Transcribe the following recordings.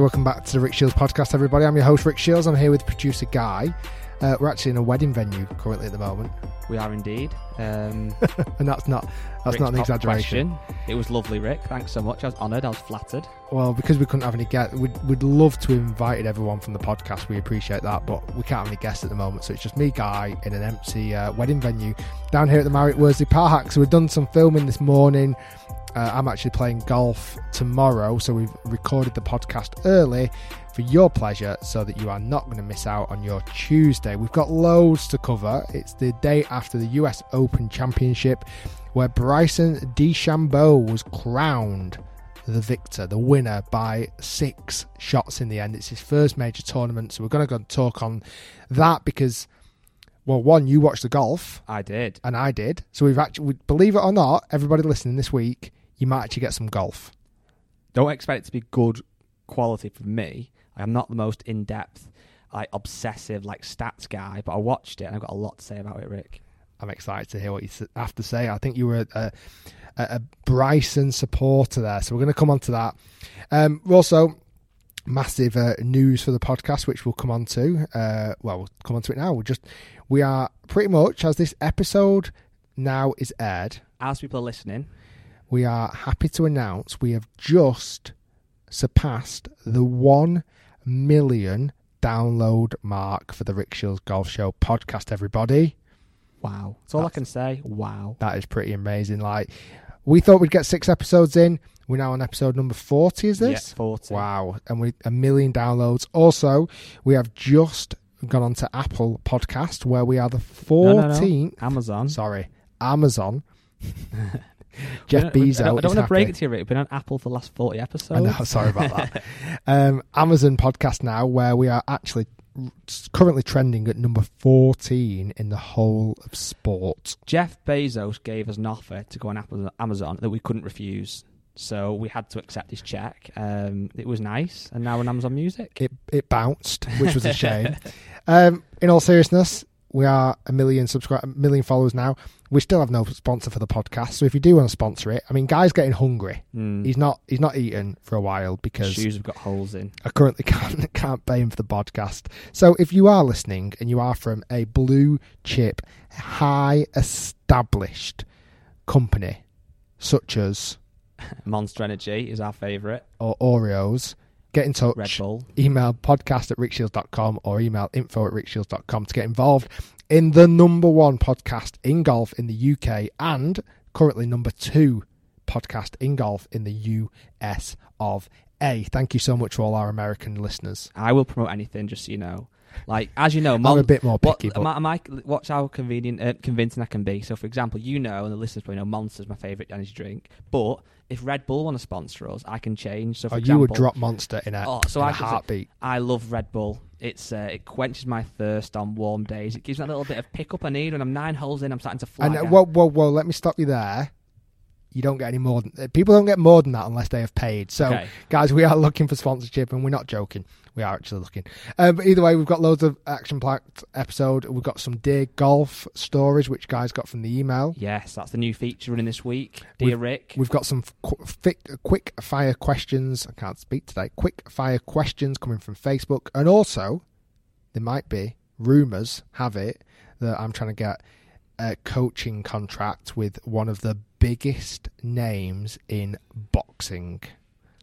So, welcome back to the Rick Shiels podcast, everybody. I'm your host, Rick Shiels. I'm here with producer Guy. Uh, we're actually in a wedding venue currently at the moment, We are indeed. Um, and that's not that's Rick's not an exaggeration. question. It was lovely, Rick. Thanks so much. I was honoured. I was flattered. Well, because we couldn't have any guests, we'd, we'd love to have invited everyone from the podcast. We appreciate that, but we can't have any guests at the moment. So it's just me, Guy, in an empty uh, wedding venue down here at the Marriott Worsley Park. So we've done some filming this morning. Uh, I'm actually playing golf tomorrow, so we've recorded the podcast early for your pleasure so that you are not going to miss out on your Tuesday. We've got loads to cover. It's the day after the US Open Championship where Bryson DeChambeau was crowned the victor, the winner by six shots in the end. It's his first major tournament, so we're going to go and talk on that because, well, one, you watched the golf I did. and I did. So we've actually, believe it or not, everybody listening this week, you might actually get some golf. Don't expect it to be good quality for me. I am not the most in depth, like obsessive, like stats guy, but I watched it and I've got a lot to say about it, Rick. I'm excited to hear what you have to say. I think you were a, a, a Bryson supporter there, so we're going to come on to that. Um, also massive uh, news for the podcast, which we'll come on to. Uh, well, we'll come on to it now. We're just we are pretty much as this episode now is aired. As people are listening, We are happy to announce we have just surpassed the one million download mark for the Rick Shiels Golf Show podcast. Everybody. wow. That's all That's- I can say. Wow. That is pretty amazing. Like we thought we'd get six episodes in. We're now on episode number forty. Is this? Yeah, 40. Wow, and we a million downloads. Also, we have just gone on to Apple Podcast where we are the No, no, no. fourteenth. Amazon. Sorry, Amazon. Jeff don't- I Bezos. don't, I don't want to break it to you, Rick. We've been on Apple for the last 40 episodes. I know. Sorry about that. um, Amazon podcast now, where we are actually currently trending at number fourteen in the whole of sport. Jeff Bezos gave us an offer to go on Apple, Amazon that we couldn't refuse. So we had to accept his check. Um, it was nice, and now on Amazon Music. it it bounced, which was a shame. um, in all seriousness, we are a million subscribe, a million followers now. We still have no sponsor for the podcast, so if you do want to sponsor it, I mean, guy's getting hungry. Mm. He's not he's not eaten for a while because Shoes have got holes in. I currently can't can't pay him for the podcast. So if you are listening and you are from a blue chip, high established company such as Monster Energy is our favourite. or Oreos, get in touch. Red Bull. email podcast at rickshiels.com or email info at rickshiels.com to get involved in the number one podcast in golf in the UK and currently number two podcast in golf in the US of A. Thank you so much to all our American listeners. I will promote anything, just so you know. Like as you know, I'm a bit more what, picky, but am I, am I- watch how convenient, uh, convincing I can be. So, for example, you know, and the listeners probably know, Monster's my favourite energy drink. But if Red Bull want to sponsor us, I can change. So, for oh, you example, would drop Monster in a, Oh, so in I a can say- heartbeat. I love Red Bull. It's uh, it quenches my thirst on warm days. It gives me that little bit of pickup I need when I'm nine holes in. I'm starting to fly. And uh, whoa, whoa, whoa! Let me stop you there. You don't get any more. Than, uh, people don't get more than that unless they have paid. So, Okay. guys, we are looking for sponsorship, and we're not joking. We are actually looking. Um, but either way, we've got loads of action-packed episode. We've got some dear golf stories, which guys got from the email. Yes, that's the new feature running this week. Dear Rick, We've got some thick, quick fire questions. I can't speak today. Quick fire questions coming from Facebook, and also there might be rumors have it that I'm trying to get a coaching contract with one of the biggest names in boxing.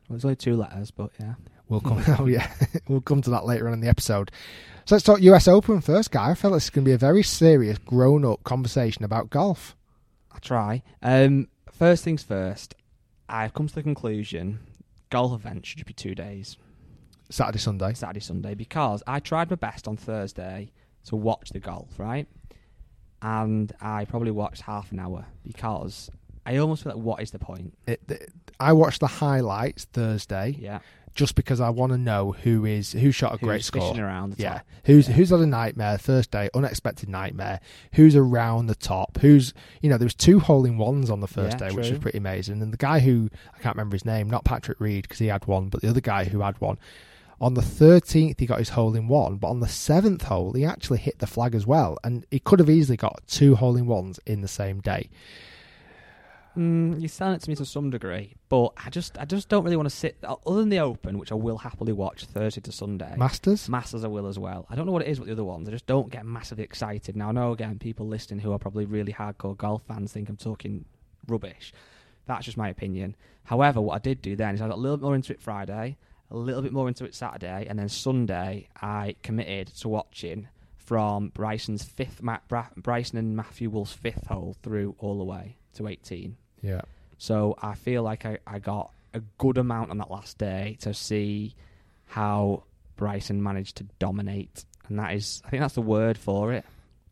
Well, it's only two letters, but yeah. We'll come. oh yeah, we'll come to that later on in the episode. So let's talk U.S. Open first, guy. I feel like it's going to be a very serious, grown-up conversation about golf. I'll try. Um, first things first. I've come to the conclusion golf event should be two days, Saturday, Sunday. Saturday, Sunday, because I tried my best on Thursday to watch the golf, right? And I probably watched half an hour because I almost feel like, what is the point? It, it- I watched the highlights Thursday Yeah, just because I want to know who is who shot a great Who's score. around the yeah, top. who's Yeah. who's had a nightmare first day, unexpected nightmare. Who's around the top? Who's you know there was two holding ones on the first Yeah, day, which was pretty amazing. And the guy who I can't remember his name, not Patrick Reed because he had one, but the other guy who had one. On the 13th, he got his hole in one, but on the seventh hole, he actually hit the flag as well. And he could have easily got two hole in ones in the same day. Mm, you're selling it to me to some degree, but I just, I just don't really want to sit. Other than the Open, which I will happily watch Thursday to Sunday. Masters? Masters I will as well. I don't know what it is with the other ones. I just don't get massively excited. Now I know again people listening who are probably really hardcore golf fans think I'm talking rubbish. That's just my opinion. However, what I did do then is I got a little bit more into it Friday, a little bit more into it Saturday, and then Sunday I committed to watching from Bryson's fifth, Bryson and Matthew Wolff's fifth hole through all the way to 18. Yeah. So I feel like I, I got a good amount on that last day to see how Bryson managed to dominate. And that is, I think that's the word for it.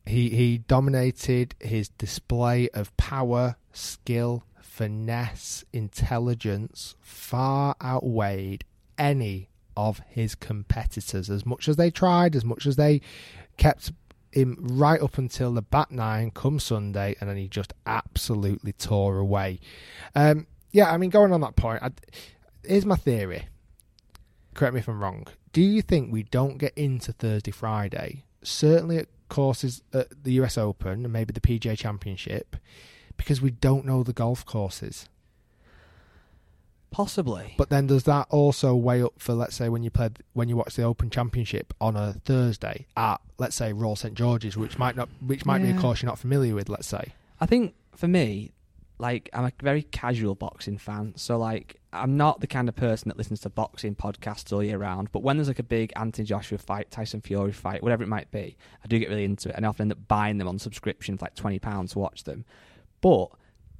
He he dominated his display of power, skill, finesse, intelligence far outweighed any of his competitors as much as they tried, as much as they kept him right up until the back nine come Sunday and then he just absolutely tore away. Um, yeah, I mean going on that point, I, here's my theory. Correct me if I'm wrong. Do you think we don't get into Thursday, Friday, certainly at courses at the US Open and maybe the PGA Championship, because we don't know the golf courses? Possibly. But then does that also weigh up for let's say when you played when you watch the Open Championship on a Thursday at let's say Royal St George's, which might not which might be a course you're not familiar with, let's say. I think for me, like I'm a very casual boxing fan, so like I'm not the kind of person that listens to boxing podcasts all year round. But when there's like a big Anthony Joshua fight, Tyson Fury fight, whatever it might be, I do get really into it, and I often end up buying them on subscription for like twenty pounds to watch them. But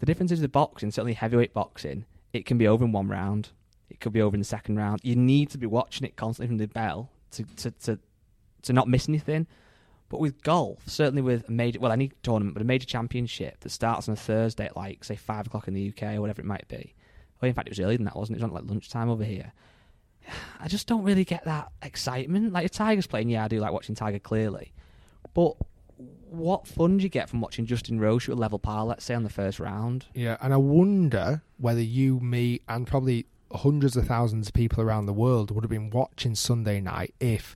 the difference is with boxing, certainly heavyweight boxing, it can be over in one round, it could be over in the second round. You need to be watching it constantly from the bell to to to, to not miss anything. But with golf, certainly with a major, well, any tournament, but a major championship that starts on a Thursday at like, say, five o'clock in the UK or whatever it might be. Well, in fact, it was earlier than that, wasn't it? It was on like lunchtime over here. I just don't really get that excitement. Like, if Tiger's playing, yeah, I do like watching Tiger clearly. But what fun do you get from watching Justin Rose shoot a level par, let's say, on the first round? Yeah, and I wonder whether you, me, and probably hundreds of thousands of people around the world would have been watching Sunday night if,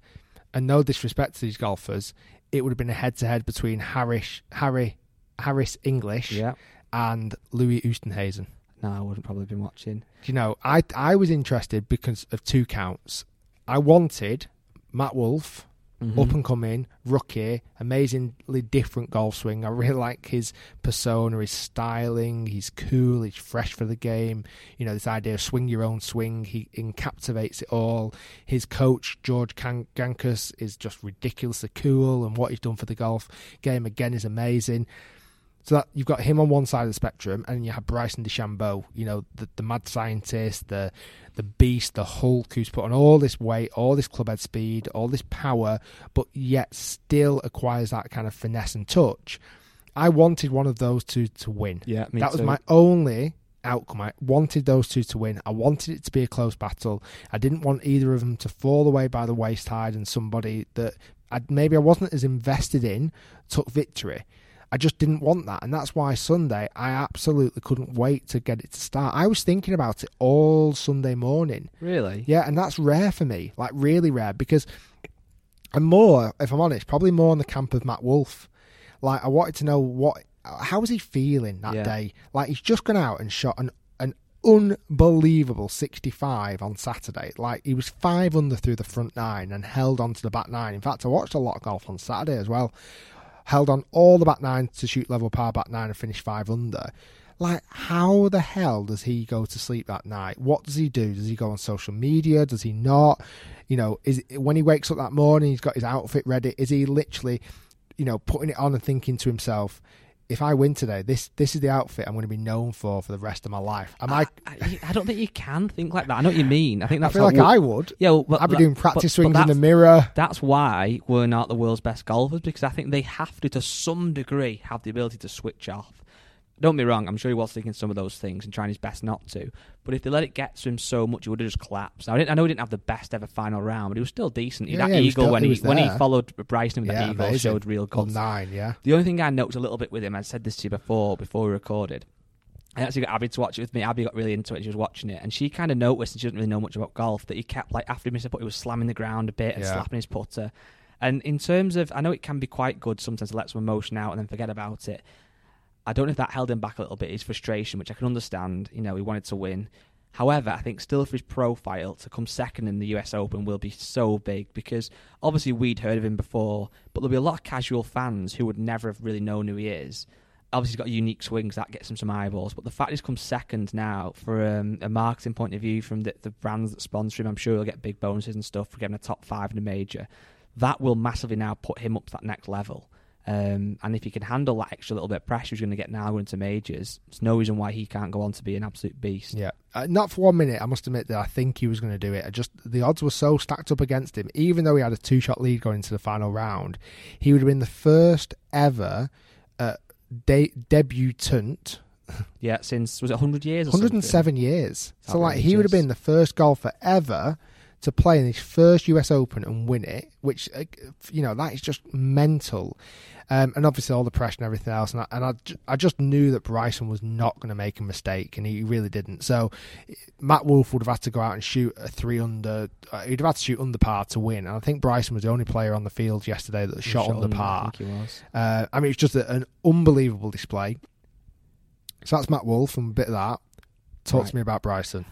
and no disrespect to these golfers, it would have been a head-to-head between Harris, Harry, Harris English Yeah. and Louis Oosthuizen. No, I wouldn't probably have been watching. you know, I I was interested because of two counts. I wanted Matt Wolff, Mhm. up and coming rookie, amazingly different golf swing. I really like his persona, his styling. He's cool. He's fresh for the game. You know, this idea of swing your own swing. He encapsulates it all. His coach George Can- Gankas is just ridiculously cool, and what he's done for the golf game again is amazing. So that you've got him on one side of the spectrum, and you have Bryson DeChambeau, you know, the, the mad scientist, the the beast, the Hulk, who's put on all this weight, all this clubhead speed, all this power, but yet still acquires that kind of finesse and touch. I wanted one of those two to win. Yeah, me that was too. my only outcome. I wanted those two to win. I wanted it to be a close battle. I didn't want either of them to fall away by the wayside and somebody that i maybe I wasn't as invested in took victory. I just didn't want that, and that's why Sunday I absolutely couldn't wait to get it to start. I was thinking about it all Sunday morning. Really? Yeah, and that's rare for me, like really rare, because I'm more, if I'm honest, probably more on the camp of Matt Wolff. Like I wanted to know what, how was he feeling that Yeah. day? Like he's just gone out and shot an an unbelievable 65 on Saturday. Like he was five under through the front nine and held on to the back nine. In fact, I watched a lot of golf on Saturday as well. Held on all the back nine to shoot level par back nine and finish five under. Like, how the hell does he go to sleep that night? What does he do? Does he go on social media? Does he not? You know, is when he wakes up that morning, he's got his outfit ready. Is he literally, you know, putting it on and thinking to himself, if I win today, this this is the outfit I'm going to be known for for the rest of my life. Am I? I, I, I don't think you can think like that. I know what you mean. I think I that's feel like I would. Yeah, well, but I'd be doing practice but swings in the mirror. That's why we're not the world's best golfers because I think they have to, to some degree, have the ability to switch off. Don't be wrong. I'm sure he was thinking some of those things and trying his best not to. But if they let it get to him so much, he would have just collapsed. I, didn't, I know he didn't have the best ever final round, but he was still decent. He- Yeah, that yeah, he eagle still- when he he when he followed Bryson with Yeah, that eagle showed real guts. nine, yeah. The only thing I noticed a little bit with him, I said this to you before, before we recorded. I actually got Abby to watch it with me. Abby got really into it. She was watching it, and she kind of noticed, and she doesn't really know much about golf, that he kept like after he missed a putt, he was slamming the ground a bit and Yeah. slapping his putter. And in terms of, I know it can be quite good sometimes to let some emotion out and then forget about it. I don't know if that held him back a little bit, his frustration, which I can understand. You know, he wanted to win. However, I think still for his profile to come second in the US Open will be so big because obviously we'd heard of him before, but there'll be a lot of casual fans who would never have really known who he is. Obviously, he's got unique swings that gets him some eyeballs, but the fact he's come second now for um, a marketing point of view from the, the brands that sponsor him, I'm sure he'll get big bonuses and stuff for getting a top five in a major. That will massively now put him up to that next level. Um, and if he can handle that extra little bit of pressure he's going to get now into to majors, there's no reason why he can't go on to be an absolute beast. Yeah, uh, not for one minute. I must admit that I think he was going to do it. I just the odds were so stacked up against him. Even though he had a two-shot lead going into the final round, he would have been the first ever uh, de- debutant, Yeah, since was it 100 years? Or something? 107 years. So like he would have been the first golfer ever to play in his first US Open and win it, which uh, you know that is just mental. Um, and obviously all the pressure and everything else, and I, and I, I just knew that Bryson was not going to make a mistake, and he really didn't. So Matt Wolff would have had to go out and shoot a three under. Uh, he'd have had to shoot under par to win, and I think Bryson was the only player on the field yesterday that He shot, under I par. think he was. Uh, I mean, it's just a, an unbelievable display. So that's Matt Wolff and a bit of that. Talk Right. to me about Bryson.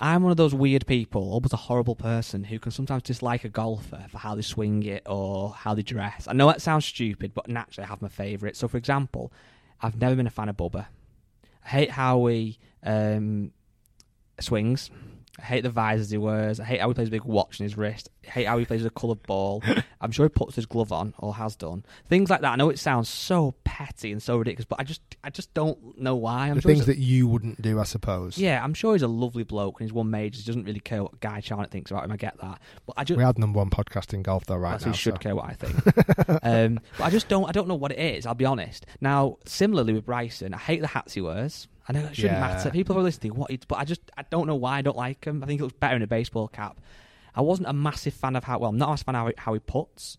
I'm one of those weird people, almost a horrible person, who can sometimes dislike a golfer for how they swing it or how they dress. I know that sounds stupid, but naturally I have my favourites. So, for example, I've never been a fan of Bubba. I hate how he um, swings. I hate the visors he wears. I hate how he plays a big watch on his wrist. I hate how he plays with a coloured ball. I'm sure he puts his glove on or has done things like that. I know it sounds so petty and so ridiculous, but I just I just don't know why. I'm the sure things that you wouldn't do, I suppose. yeah, I'm sure he's a lovely bloke and he's won majors. He doesn't really care what Guy Charnock thinks about him. I get that, but I just We had number one podcast in golf though, right now. he should so- care what I think. um, but I just don't. I don't know what it is. I'll be honest. Now, similarly with Bryson, I hate the hats he wears. I know it shouldn't Yeah. matter. People are listening. What? But I just I don't know why I don't like him. I think he looks better in a baseball cap. I wasn't a massive fan of how well. I'm not a massive fan of how he, how he puts.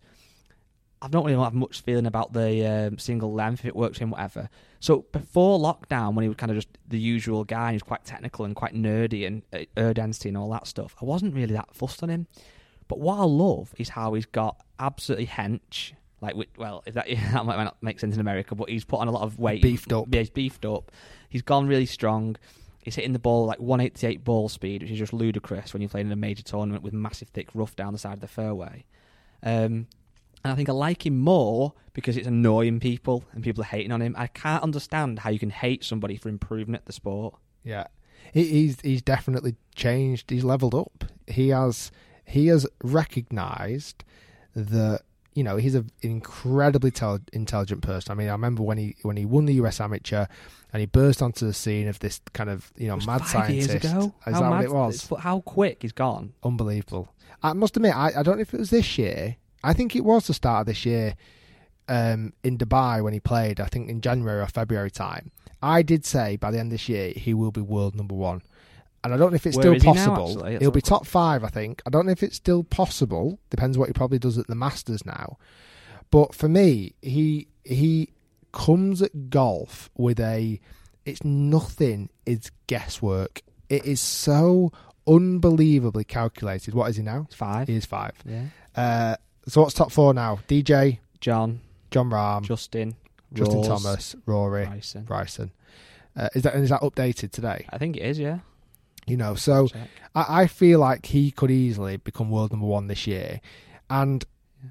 I don't really have much feeling about the um, single length if it works in whatever. So before lockdown, when he was kind of just the usual guy, he was quite technical and quite nerdy and uh, air density and all that stuff. I wasn't really that fussed on him. But what I love is how he's got absolutely hench. Like, well, if that that might not make sense in America, but he's put on a lot of weight. Beefed up. Yeah, he's beefed up. He's gone really strong. He's hitting the ball like 188 ball speed, which is just ludicrous when you're playing in a major tournament with massive thick rough down the side of the fairway. Um, and I think I like him more because it's annoying people and people are hating on him. I can't understand how you can hate somebody for improving at the sport. Yeah, he's he's definitely changed. He's leveled up. He has he has recognised that you know he's an incredibly tel- intelligent person. I mean, I remember when he when he won the US Amateur and he burst onto the scene of this kind of you know mad five scientist. years ago. Is how that mad, what it was? But How quick he's gone. Unbelievable. I must admit, I, I don't know if it was this year. I think it was the start of this year um, in Dubai when he played. I think in January or February time. I did say by the end of this year he will be world number one. And I don't know if it's Where still is he now, possible. He'll be top five, I think. I don't know if it's still possible. Depends what he probably does at the Masters now. But for me, he he comes at golf with a it's nothing is guesswork. It is so unbelievably calculated. What is he now? Five. He is five. Yeah. Uh, so what's top four now? DJ, Jon, Jon Rahm, Justin, Justin Rose, Thomas, Rory, Bryson. Bryson. Uh, is that is that updated today? I think it is. Yeah. You know, so I, I feel like he could easily become world number one this year. And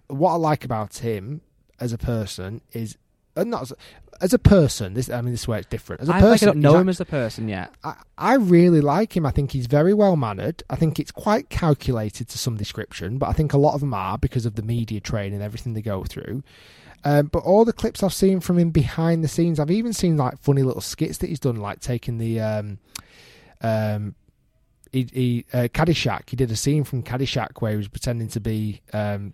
what I like about him, as a person is uh, not as, as a person. This I mean, this way it's different. As a I, person, like, I don't know him as a person yet. I, I really like him. I think he's very well mannered. I think it's quite calculated to some description, but I think a lot of them are because of the media training and everything they go through. Um, but all the clips I've seen from him behind the scenes, I've even seen like funny little skits that he's done, like taking the um, um, he, he uh, Caddyshack. He did a scene from Caddyshack where he was pretending to be um,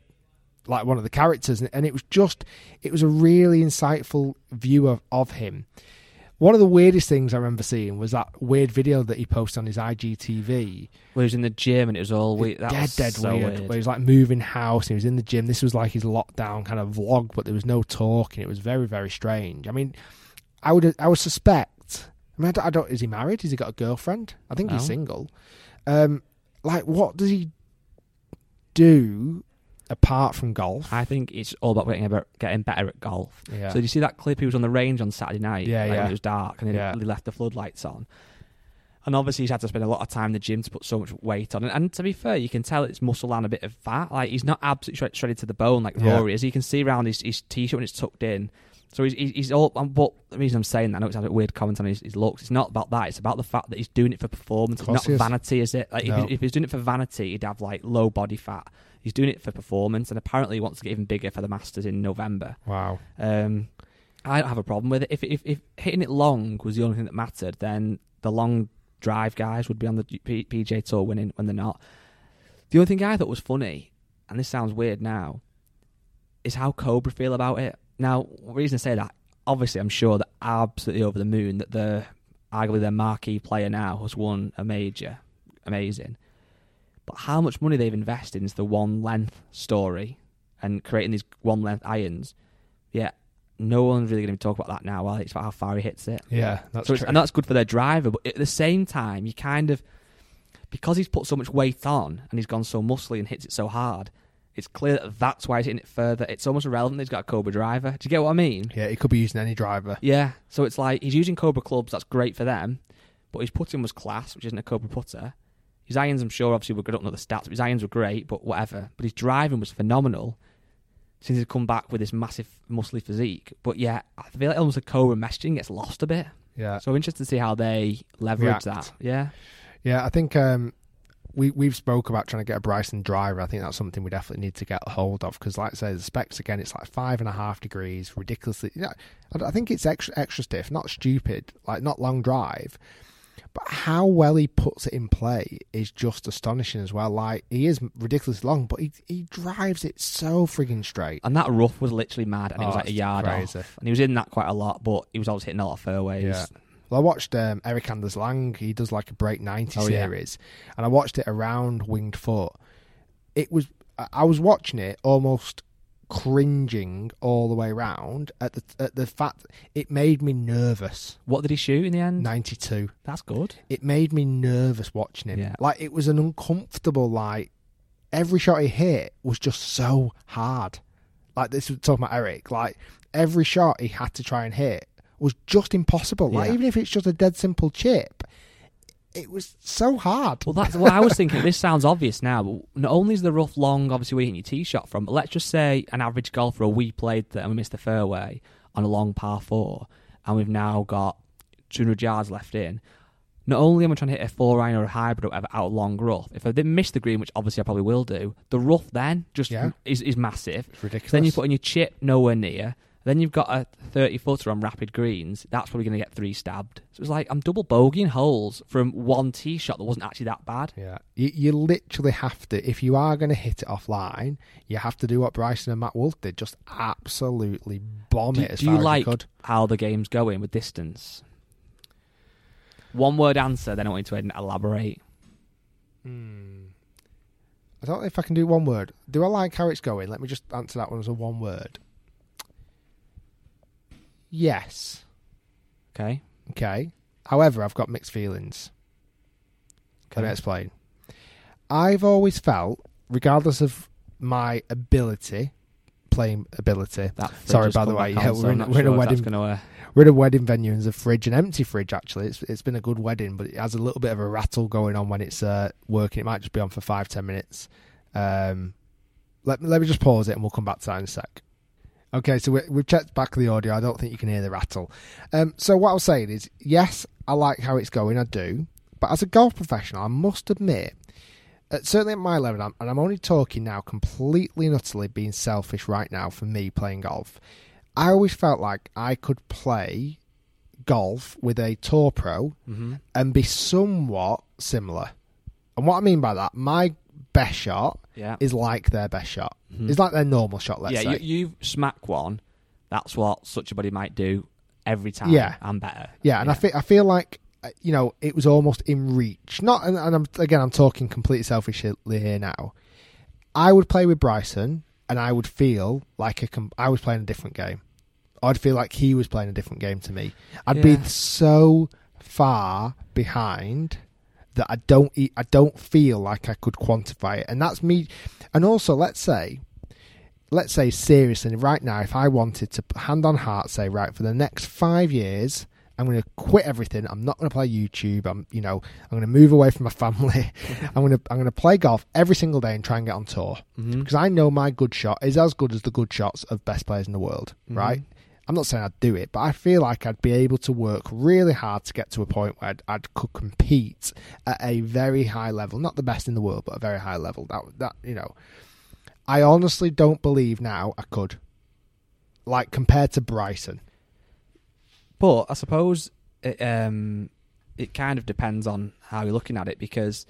like one of the characters, and, it was just it was a really insightful view of, of him. One of the weirdest things I remember seeing was that weird video that he posted on his IGTV. Where he was in the gym and it was all weird. That dead, was dead so weird, weird. Where he was like moving house and he was in the gym. This was like his lockdown kind of vlog, but there was no talking. It was very, very strange. I mean, I would, I would suspect. I mean, I don't, I don't. Is he married? Has he got a girlfriend? I think he's single. Um, like, what does he do apart from golf? I think it's all about getting, about getting better at golf. yeah, So did you see that clip? He was on the range on Saturday night. Yeah, like, yeah. When it was dark, and then Yeah. he left the floodlights on. And obviously, he's had to spend a lot of time in the gym to put so much weight on. And, and to be fair, you can tell it's muscle and a bit of fat. Like he's not absolutely shred- shredded to the bone like Yeah. Rory is. You can see around his, his t-shirt when it's tucked in. So he's, he's, he's all. um, But the reason I'm saying that, I know it's a bit weird comment on his, his looks. It's not about that. It's about the fact that he's doing it for performance. Not is. vanity, is it? Like No. if, if he's doing it for vanity, he'd have like low body fat. He's doing it for performance, and apparently he wants to get even bigger for the Masters in November. wow. Um, I don't have a problem with it. If, if if hitting it long was the only thing that mattered, then the long drive guys would be on the P- PGA Tour winning when they're not. The only thing I thought was funny, and this sounds weird now, is how Cobra feel about it. Now, reason I say that, obviously, I'm sure they're absolutely over the moon that the arguably their marquee player now has won a major, amazing. But how much money they've invested into the one length story and creating these one length irons, yeah, no one's really going to talk about that now. Well, it's about how far he hits it. Yeah, that's so true. and that's good for their driver. But at the same time, you kind of because he's put so much weight on and he's gone so muscly and hits it so hard. It's clear that that's why he's hitting it further. It's almost irrelevant that he's got a Cobra driver. Do you get what I mean? yeah, he could be using any driver. Yeah. So it's like he's using Cobra clubs. That's great for them. But his putting was class, which isn't a Cobra putter. His irons, I'm sure, obviously, we're good. I don't know the stats, but his irons were great, but whatever. But his driving was phenomenal since he's come back with this massive muscly physique. But yeah, I feel like almost the Cobra messaging gets lost a bit. Yeah, So I'm interested to see how they leverage React. that. Yeah. Yeah, I think um, we we've spoke about trying to get a Bryson driver. I think that's something we definitely need to get a hold of because, like I say, the specs again, it's like five and a half degrees, ridiculously. You know, I, I think it's extra extra stiff, not stupid, like not long drive. But how well he puts it in play is just astonishing as well. Like he is ridiculously long, but he he drives it so frigging straight. And that rough was literally mad, and it Oh, was like a yard crazy. off. And he was in that quite a lot, but he was always hitting a lot of fairways. Yeah. Well, I watched um, Erik Anders Lang. He does like a Break 90 Oh, yeah. series. And I watched it around Winged Foot. It was, I- was watching it almost cringing all the way around at the at the fact it made me nervous. What did he shoot in the end? 92. That's good. It made me nervous watching him. Yeah. Like it was an uncomfortable, like every shot he hit was just so hard. Like this was talking about Eric. Like every shot he had to try and hit was just impossible. Like even if it's just a dead simple chip, it was so hard. Well, that's what I was thinking. This sounds obvious now, but not only is the rough long, obviously, where you're hitting your tee shot from, but let's just say an average golfer, we played that and we missed the fairway on a long par four, and we've now got 200 yards left in. Not only am I trying to hit a four iron or a hybrid or whatever out of long rough, if I didn't miss the green, which obviously I probably will do, the rough then just Yeah. is, is massive. It's ridiculous. Then you put in your chip nowhere near. Then you've got a 30 footer on rapid greens. That's probably going to get three stabbed. So it's like I'm double bogeying holes from one tee shot that wasn't actually that bad. Yeah, you, you literally have to. If you are going to hit it offline, you have to do what Bryson and Matt Wolff did: just absolutely bomb Do, it as do far you as like you could. how the game's going with distance? One word answer, then I want you to elaborate. Hmm. I don't know if I can do one word. Do I like how it's going? Let me just answer that one as a one word. Yes. Okay. Okay. However, I've got mixed feelings. Let me Okay. explain. I've always felt, regardless of my ability, playing ability, That Sorry, by the way, yeah, we're in- we're in a sure if that's wedding- Gonna, uh, we're in a wedding venue and there's a fridge, an empty fridge actually. It's it's been a good wedding, but it has a little bit of a rattle going on when it's uh, working. It might just be on for five ten minutes. Um, let let me just pause it and we'll come back to that in a sec. Okay, so we, we've checked back the audio. I don't think you can hear the rattle. Um, so what I was saying is, yes, I like how it's going. I do, but as a golf professional, I must admit, uh, certainly at my level, I'm, and I'm only talking now, completely and utterly being selfish right now for me playing golf. I always felt like I could play golf with a tour pro Mm-hmm. and be somewhat similar. And what I mean by that, my best shot Yeah. is like their best shot. It's like their normal shot. Let's yeah, say. you, you smack one. That's what such a body might do every time. Yeah. and better. Yeah, and I feel I feel like uh, you know it was almost in reach. Not, and, and I'm again I'm talking completely selfishly here now. I would play with Bryson, and I would feel like a com- I was playing a different game. I'd feel like he was playing a different game to me. I'd be so far behind that I don't e- I don't feel like I could quantify it, and that's me. And also, let's say, let's say seriously, right now, if I wanted to hand on heart say, right, for the next five years, I'm going to quit everything. I'm not going to play YouTube. I'm, you know, I'm going to move away from my family. I'm going to, I'm going to play golf every single day and try and get on tour Mm-hmm. because I know my good shot is as good as the good shots of best players in the world. Right. I'm not saying I'd do it, but I feel like I'd be able to work really hard to get to a point where I'd, I'd could compete at a very high level, not the best in the world, but a very high level. That that you know, I honestly don't believe now I could. Like compared to Brighton, But I suppose it, um, it kind of depends on how you're looking at it because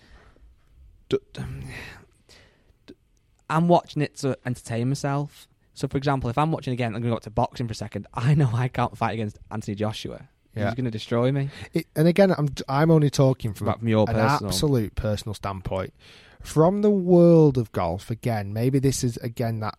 d- d- I'm watching it to entertain myself. So, for example, if I'm watching again, I'm going to go up to boxing for a second. I know I can't fight against Anthony Joshua. Yeah. He's going to destroy me. it, and again, I'm I'm only talking from, from your an personal- absolute personal standpoint. From the world of golf, again, maybe this is again that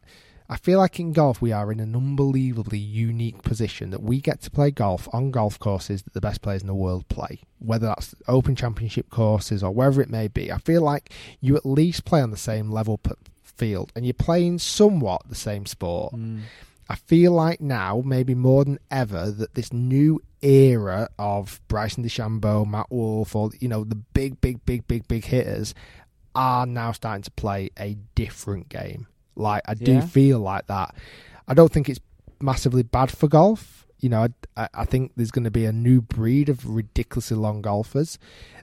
I feel like in golf we are in an unbelievably unique position that we get to play golf on golf courses that the best players in the world play, whether that's Open Championship courses or wherever it may be. I feel like you at least play on the same level field and you're playing somewhat the same sport. Hmm. I feel like now, maybe more than ever, that this new era of Bryson DeChambeau, Matt Wolff, or you know the big, big, big, big, big hitters are now starting to play a different game. Like I do Yeah. feel like that. I don't think it's massively bad for golf. You know, I, I think there's going to be a new breed of ridiculously long golfers.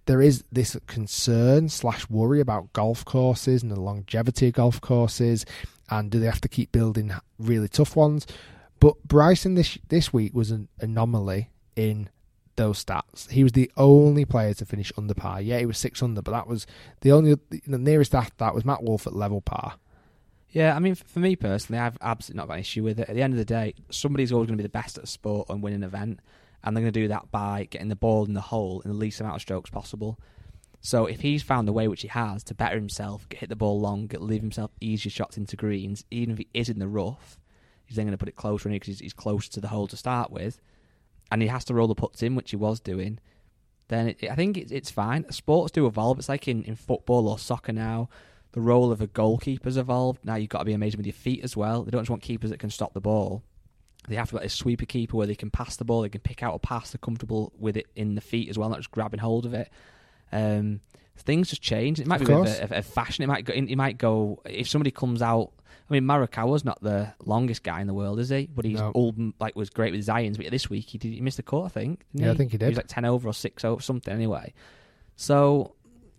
There is this concern slash worry about golf courses and the longevity of golf courses, and do they have to keep building really tough ones? But Bryson this this week was an anomaly in those stats. He was the only player to finish under par. Yeah, he was six under, but that was the only the nearest after that was Matt Wolff at level par. Yeah, I mean, for me personally, I've absolutely not got an issue with it. At the end of the day, somebody's always going to be the best at a sport and win an event, and they're going to do that by getting the ball in the hole in the least amount of strokes possible. So if he's found the way which he has to better himself, get hit the ball long, leave himself easier shots into greens, even if he is in the rough, he's then going to put it closer in because he's, he's to the hole to start with, and he has to roll the putts in, which he was doing. Then it, I think it's, it's fine. Sports do evolve. It's like in, in football or soccer now the role of a goalkeeper's evolved. Now you've got to be amazing with your feet as well. They don't just want keepers that can stop the ball. They have to have a sweeper keeper where they can pass the ball, they can pick out a pass, they're comfortable with it in the feet as well, not just grabbing hold of it. Um, things just change. It might Of be a bit course. of a, a fashion. It might go. It might go. If somebody comes out, I mean, Morikawa's not the longest guy in the world, is he? But he's No. old. Like was great with Zions. But this week he did. He missed the cut, I think. didn't Yeah, I think he did. He was like ten over or six over something anyway. So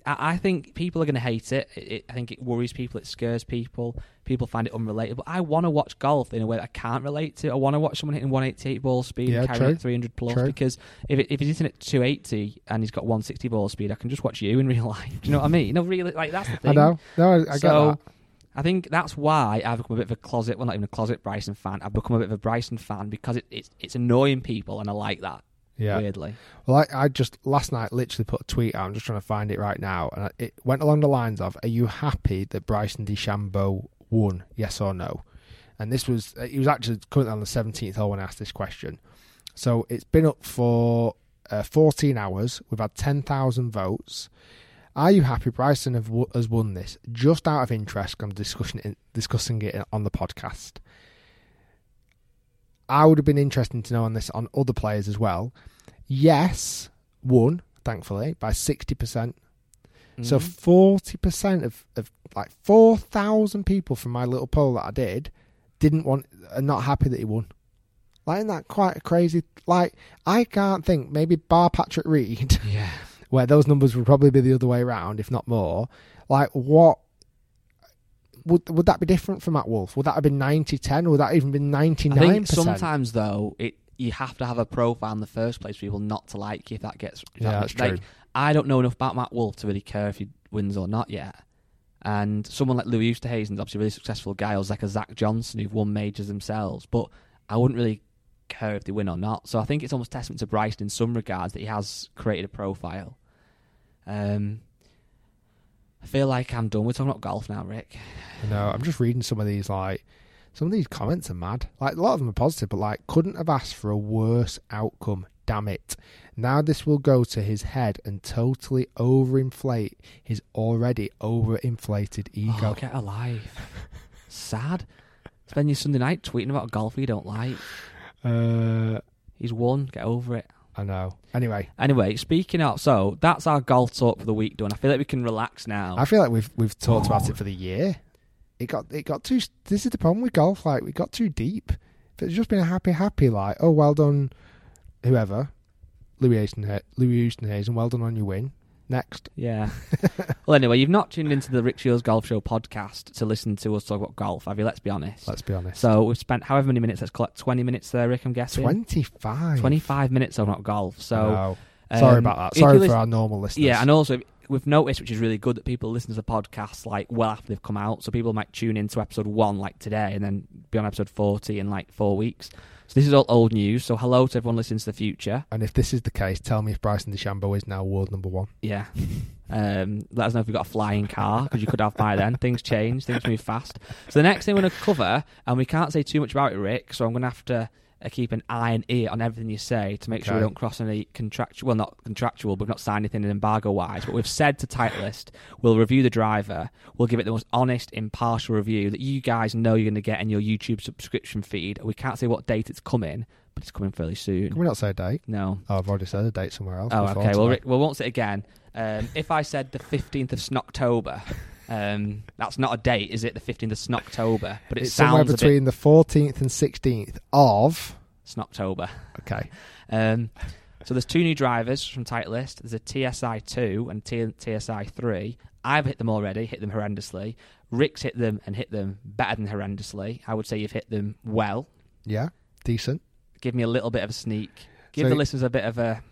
I, I think people are going to hate it. It, it. I think it worries people. It scares people. People find it unrelatable. I want to watch golf in a way that I can't relate to. I want to watch someone hitting 188 ball speed Yeah, and carrying 300 plus True. because if, it, if he's hitting at 280 and he's got 160 ball speed, I can just watch you in real life. Do you know what I mean? No, really, like that's the thing. I know. No, I, I get so that. I think that's why I've become a bit of a closet, well, not even a closet Bryson fan. I've become a bit of a Bryson fan because it, it's it's annoying people, and I like that. Yeah. Weirdly, Well, I, I just last night literally put a tweet out. I'm just trying to find it right now, and it went along the lines of, "Are you happy that Bryson DeChambeau won? Yes or no?" And this was he was actually currently on the 17th hole when I asked this question. So it's been up for uh, 14 hours. We've had 10,000 votes. Are you happy Bryson have, wo- has won this? Just out of interest, I'm discussing it, discussing it on the podcast. I would have been interested to know on this on other players as well. Yes, won, thankfully, by 60%. So Mhm. 40% of, of like 4,000 people from my little poll that I did didn't want, are not happy that he won. Like, isn't that quite crazy? Like, I can't think. Maybe bar Patrick Reed, Yeah. where those numbers would probably be the other way around, if not more. Like, what would would that be different for Matt Wolff? Would that have been 90-10? Or would that even been ninety I nine sometimes though it you have to have a profile in the first place for people not to like you if that gets. if Yeah, that- that's like, true. I don't know enough about Matt Wolff to really care if he wins or not yet. And someone like Louis Oosthuizen's obviously a really successful guy, or like a Zach Johnson who've won majors themselves. But I wouldn't really care if they win or not. So I think it's almost testament to Bryson in some regards that he has created a profile. Um, I feel like I'm done. We're talking about golf now, Rick. No, I'm just reading some of these. Like some of these comments are mad. Like a lot of them are positive, but like couldn't have asked for a worse outcome. Damn it! Now this will go to his head and totally overinflate his already overinflated ego. Oh, get alive. Sad. Spend your Sunday night tweeting about a golfer you don't like. Uh, He's won. Get over it. I know. Anyway, Anyway, speaking of, so that's our golf talk for the week done. I feel like we can relax now. I feel like we've we've talked about it for the year. It got it got too. This is the problem with golf. Like we got too deep. If it's just been a happy, happy, like oh well done, whoever, Louis Easton, Louis Easton well done on your win. Next, Yeah. well, anyway, you've not tuned into the Rick Shiels Golf Show podcast to listen to us talk about golf, have you? Let's be honest. let's be honest. so we've spent however many minutes. Let's collect twenty minutes there, Rick. I'm guessing twenty five. 25 minutes on not golf. So sorry um, about that. Sorry for listen- our normal listeners. Yeah, and also we've noticed, which is really good, that people listen to the podcast like well after they've come out. So people might tune into episode one like today, and then be on episode forty in like four weeks. So this is all old news. So hello to everyone listening to the future. And if this is the case, tell me if Bryson DeChambeau is now world number one. Yeah. Um, let us know if you've got a flying car because you could have by then. Things change, things move fast. So the next thing we're going to cover, and we can't say too much about it, Rick. So I'm going to have to keep an eye and ear on everything you say to make sure we don't cross any contractual, well, not contractual, but we've not signed anything in embargo wise. But we've said to Titleist, we'll review the driver, we'll give it the most honest, impartial review that you guys know you're going to get in your YouTube subscription feed. We can't say what date it's coming, but it's coming fairly soon. Can we not say a date? No. Oh, I've already said a date somewhere else. Oh, okay. Well. Rick, well, won't say it again. Um, if I said the fifteenth of Snocktober, um, that's not a date, is it? The fifteenth of Snocktober, but it it's somewhere a bit between the fourteenth and sixteenth of. Snocktober. Okay. Um, so there's two new drivers from Titleist. There's a TSI two and T- TSI three. I've hit them already, hit them horrendously. Rick's hit them and hit them better than horrendously. I would say you've hit them well. Yeah. Decent. Give me a little bit of a sneak. Give So- the listeners a bit of a.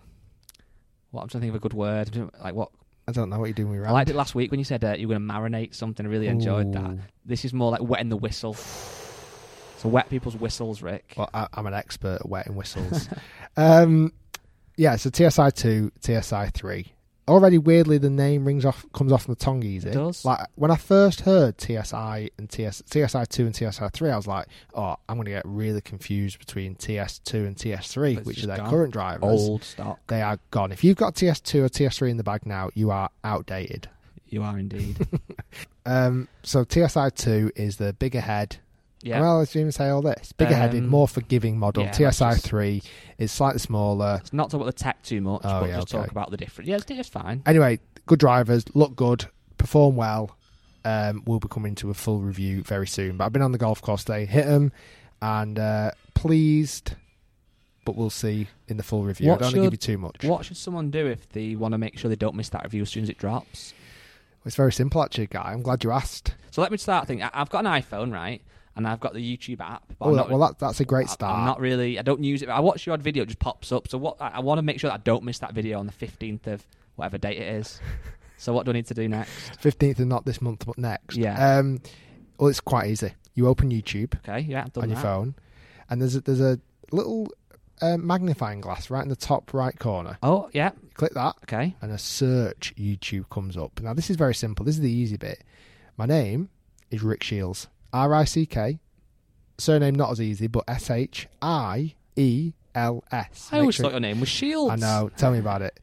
What I'm trying to think of a good word. Like what I don't know what you're doing with I liked it last week when you said uh, you were going to marinate something. I really enjoyed that. This is more like wetting the whistle. So wet people's whistles, Rick. Well, I, I'm an expert at wetting whistles. um, yeah, so TSI two, TSI three. Already, weirdly, the name rings off, comes off the tongue easy. It does. Like when I first heard TSI and TS, TSI two and TSI three, I was like, "Oh, I'm going to get really confused between TS two and TS three, which are their gone. current drivers. Old stock. They are gone. If you've got TS two or TS three in the bag now, you are outdated. You are indeed. Um, so TSI two is the bigger head. Yeah. Well, let's even say all this bigger headed, Um, more forgiving model. yeah, TSI just- three is slightly smaller. Let's not talk about the tech too much, Oh, but yeah, just okay. talk about the difference. Yeah, it's, it's fine. Anyway, good drivers, look good, perform well. Um, we'll be coming to a full review very soon. But I've been on the golf course today, hit them, and uh, pleased. But we'll see in the full review. What I don't want to give you too much. What should someone do if they want to make sure they don't miss that review as soon as it drops? It's very simple, actually, guy. I'm glad you asked. So let me start thinking. I- I've got an iPhone, right? And I've got the YouTube app. But Oh, not, well, that, that's a great I- start. I'm not really. I don't use it. I watch your odd video, it just pops up. So what? I, I want to make sure that I don't miss that video on the 15th of whatever date it is. so what do I need to do next? Fifteenth and not this month, but next. Yeah. Um, well, it's quite easy. You open YouTube Okay, yeah, on your that. phone, and there's a, there's a little uh, magnifying glass right in the top right corner. Oh, yeah. Click that, Okay. and a search YouTube comes up. Now, this is very simple. This is the easy bit. My name is Rick Shiels. R I C K. Surname not as easy, but S H I E L S. I always thought your name was Shields. I know. Tell me about it.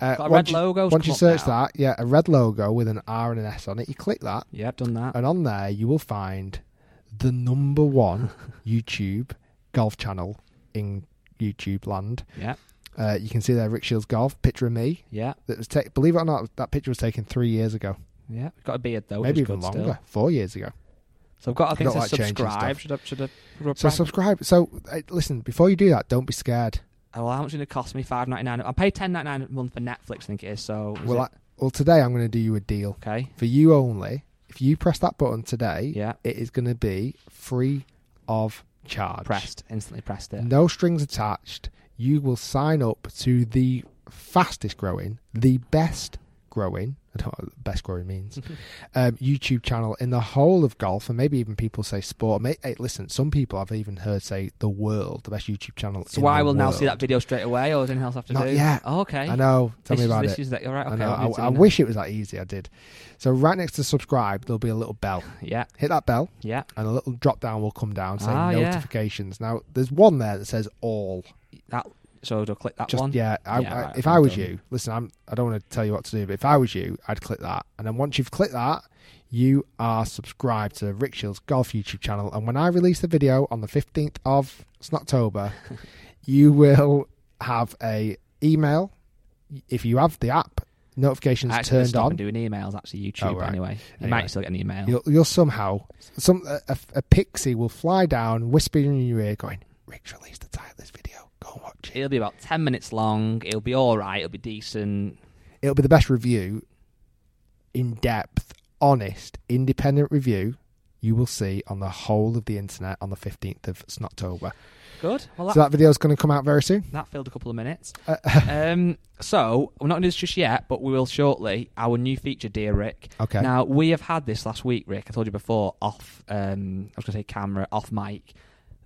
Uh, Got a once red you- logo. Once you search that, yeah, a red logo with an R and an S on it, you click that, Yeah, I've done that. and on there you will find the number one YouTube golf channel in YouTube land. Yeah, Uh, you can see there Rick Shiels Golf, picture of me. yeah, That was ta- believe it or not, that picture was taken three years ago, yeah. Got a beard though. which maybe is even good longer, Still. four years ago. So I've got. I think like subscribe. Should I? Should I? Should I So subscribe. So uh, listen, before you do that, don't be scared. Oh, well, how much is it going to cost me? Five ninety nine. I pay ten ninety nine a month for Netflix. I think it is. So is Well, it- I, well, today I'm going to do you a deal okay. for you only. If you press that button today, Yeah. it is going to be free of charge. Pressed instantly. Pressed it. No strings attached. You will sign up to the fastest growing, the best growing. I don't know what the best growing means. um, YouTube channel in the whole of golf, and maybe even people say sport. May, hey, listen, some people I've even heard say the world, the best YouTube channel. So I will now see that video straight away, or is anything else I have to Not do? yet. Oh, okay. I know. Tell this me about this it. is that. Right. I Okay. need to I, I wish it was that easy. I did. So right next to subscribe, there'll be a little bell. Yeah. Hit that bell, Yeah. and a little drop down will come down saying Ah, yeah. notifications. Now there's one there that says all. That. So do click that Just one? yeah, I, Yeah, I- right, if okay, I was done. you, listen, I'm. I don't want to tell you what to do, but if I was you, I'd click that, and then once you've clicked that, you are subscribed to Rick Shiels Golf YouTube channel. And when I release the video on the fifteenth of October, you will have a email. If you have the app notifications actually turned on, doing emails. Actually, oh, YouTube. Oh, right. Anyway, you Anyway. might still get an email. you'll you'll somehow some a, a, a pixie will fly down, whispering in your ear, going, "Rick's released the title of this video. Watch it." It'll be about ten minutes long. It'll be all right. It'll be decent. it'll be the best review, in depth, honest, independent review you will see on the whole of the internet on the 15th of October. Good. Well, that, So that video is going to come out very soon. that filled a couple of minutes. Uh, um, so we're not going to do this just yet, but we will shortly. Our new feature, dear Rick. okay. Now we have had this last week, Rick. I told you before, off. Um, I was going to say camera, off mic.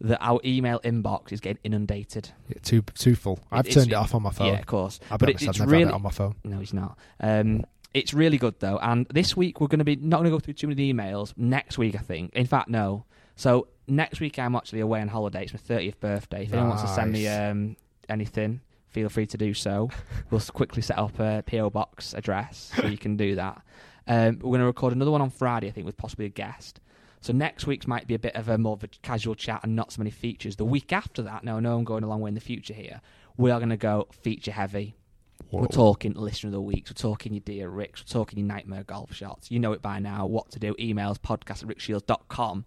That our email inbox is getting inundated. Yeah, too too full. I've it's- turned it off on my phone. Yeah, of course. I've it's never really had it on my phone. no, he's not. Um, it's really good though, and this week we're going to be not going to go through too many emails. Next week, I think. In fact, no. So next week I'm actually away on holiday. It's my thirtieth birthday. If anyone wants to send me um, anything, feel free to do so. we'll quickly set up a PO box address so you can do that. Um, we're going to record another one on Friday, I think, with possibly a guest. So next week's might be a bit of a more of a casual chat and not so many features. The week after that, no, no, I'm going a long way in the future here. We are going to go feature heavy. We're Whoa. talking listener of the weeks. We're talking your dear Ricks. We're talking your nightmare golf shots. You know it by now. What to do? Emails podcast at rickshiels.com.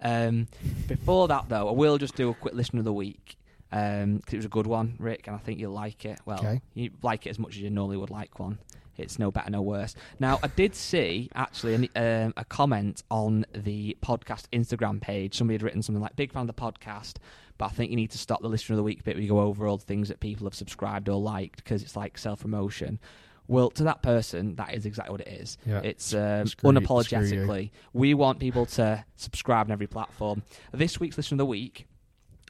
Um, before that, though, I will just do a quick listener of the week because it was a good one, Rick, and I think you'll like it. Well, Okay. you like it as much as you normally would like one. It's no better, no worse. Now, I did see actually an, um, a comment on the podcast Instagram page. Somebody had written something like "Big fan of the podcast," but I think you need to stop the listener of the week bit where you go over all the things that people have subscribed or liked because it's like self promotion. Well, to that person, that is exactly what it is. Yeah. It's um, Screw unapologetically. We want people to subscribe on every platform. This week's listener of the week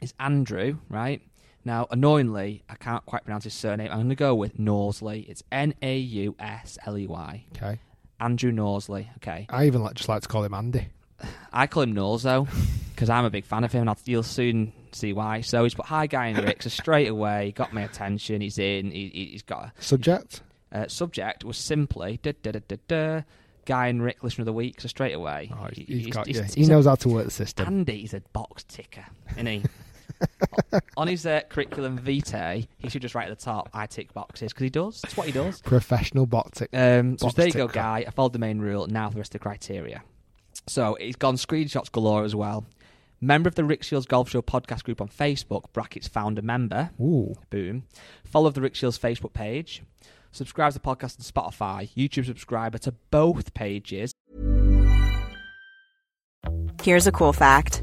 is Andrew, right? Now, annoyingly, I can't quite pronounce his surname. I'm going to go with Norsley. It's N A U S L E Y. Okay. Andrew Norsley. Okay. I even like, just like to call him Andy. I call him Norzo because I'm a big fan of him, and I'll, you'll soon see why. So he's put hi, guy and Rick. So straight away, got my attention. He's in. He, he's got a Subject? uh, subject was simply da, da, da, da, da, Guy and Rick listener of the week. So straight away, Oh, he- he's got he's- you. he's He a- knows how to work the system. Andy's a box ticker, isn't he? On his uh, curriculum vitae, he should just write at the top, "I tick boxes" because he does. That's what he does. Professional boxing. Um, so Box there you go, ticker. guy. I followed the main rule. Now for the rest of the criteria. So he's gone screenshots galore as well. Member of the Rick Shiels Golf Show podcast group on Facebook, brackets founder member. Ooh. Boom. Follow the Rick Shiels Facebook page. Subscribe to the podcast on Spotify. YouTube subscriber to both pages. Here's a cool fact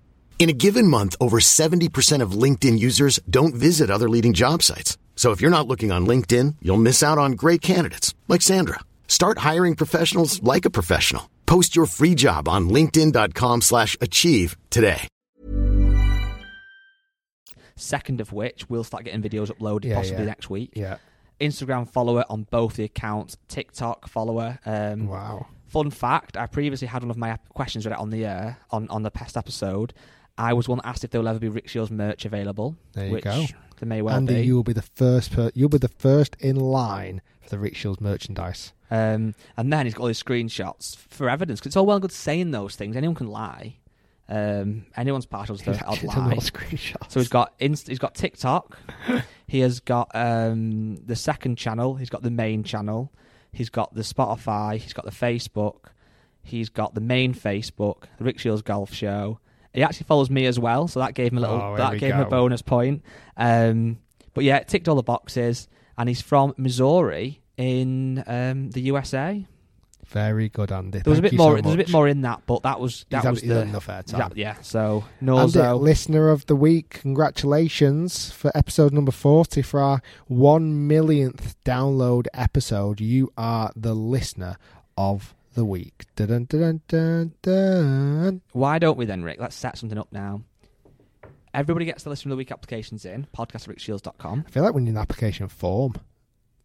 In a given month, over 70% of LinkedIn users don't visit other leading job sites. So if you're not looking on LinkedIn, you'll miss out on great candidates like Sandra. Start hiring professionals like a professional. Post your free job on linkedin.com slash achieve today. Second of which, we'll start getting videos uploaded Yeah, possibly yeah. next week. Yeah. Instagram follower on both the accounts, TikTok follower. Um, Wow. Fun fact: I previously had one of my questions read out on the air on, on the past episode. I was one that asked if there will ever be Rick Shiels merch available. There you which go. There may well Andy, be. you will be the first. Per- you'll be the first in line for the Rick Shiels merchandise. Um, and then he's got all these screenshots for evidence. Cause it's all well and good saying those things. Anyone can lie. Um, anyone's partial to the odd lie. screenshots. So he's got inst- he's got TikTok. he has got um, the second channel. He's got the main channel. He's got the Spotify. He's got the Facebook. He's got the main Facebook, the Rick Shiels Golf Show. He actually follows me as well, so that gave him a little Oh, that gave him a bonus point. Um, but yeah, ticked all the boxes, and he's from Missouri in um, the USA. Very good, Andy. There was a bit more. so there was a bit more in that, but that was that He's was he's the had enough airtime. that- yeah. So Andy, Norzo, listener of the week, congratulations for episode number 40 for our one millionth download episode. You are the listener of the week. Dun, dun, dun. Why don't we then, Rick? Let's set something up now. Everybody gets the list from the week applications in, podcast@rickshiels.com. I feel like we need an application form.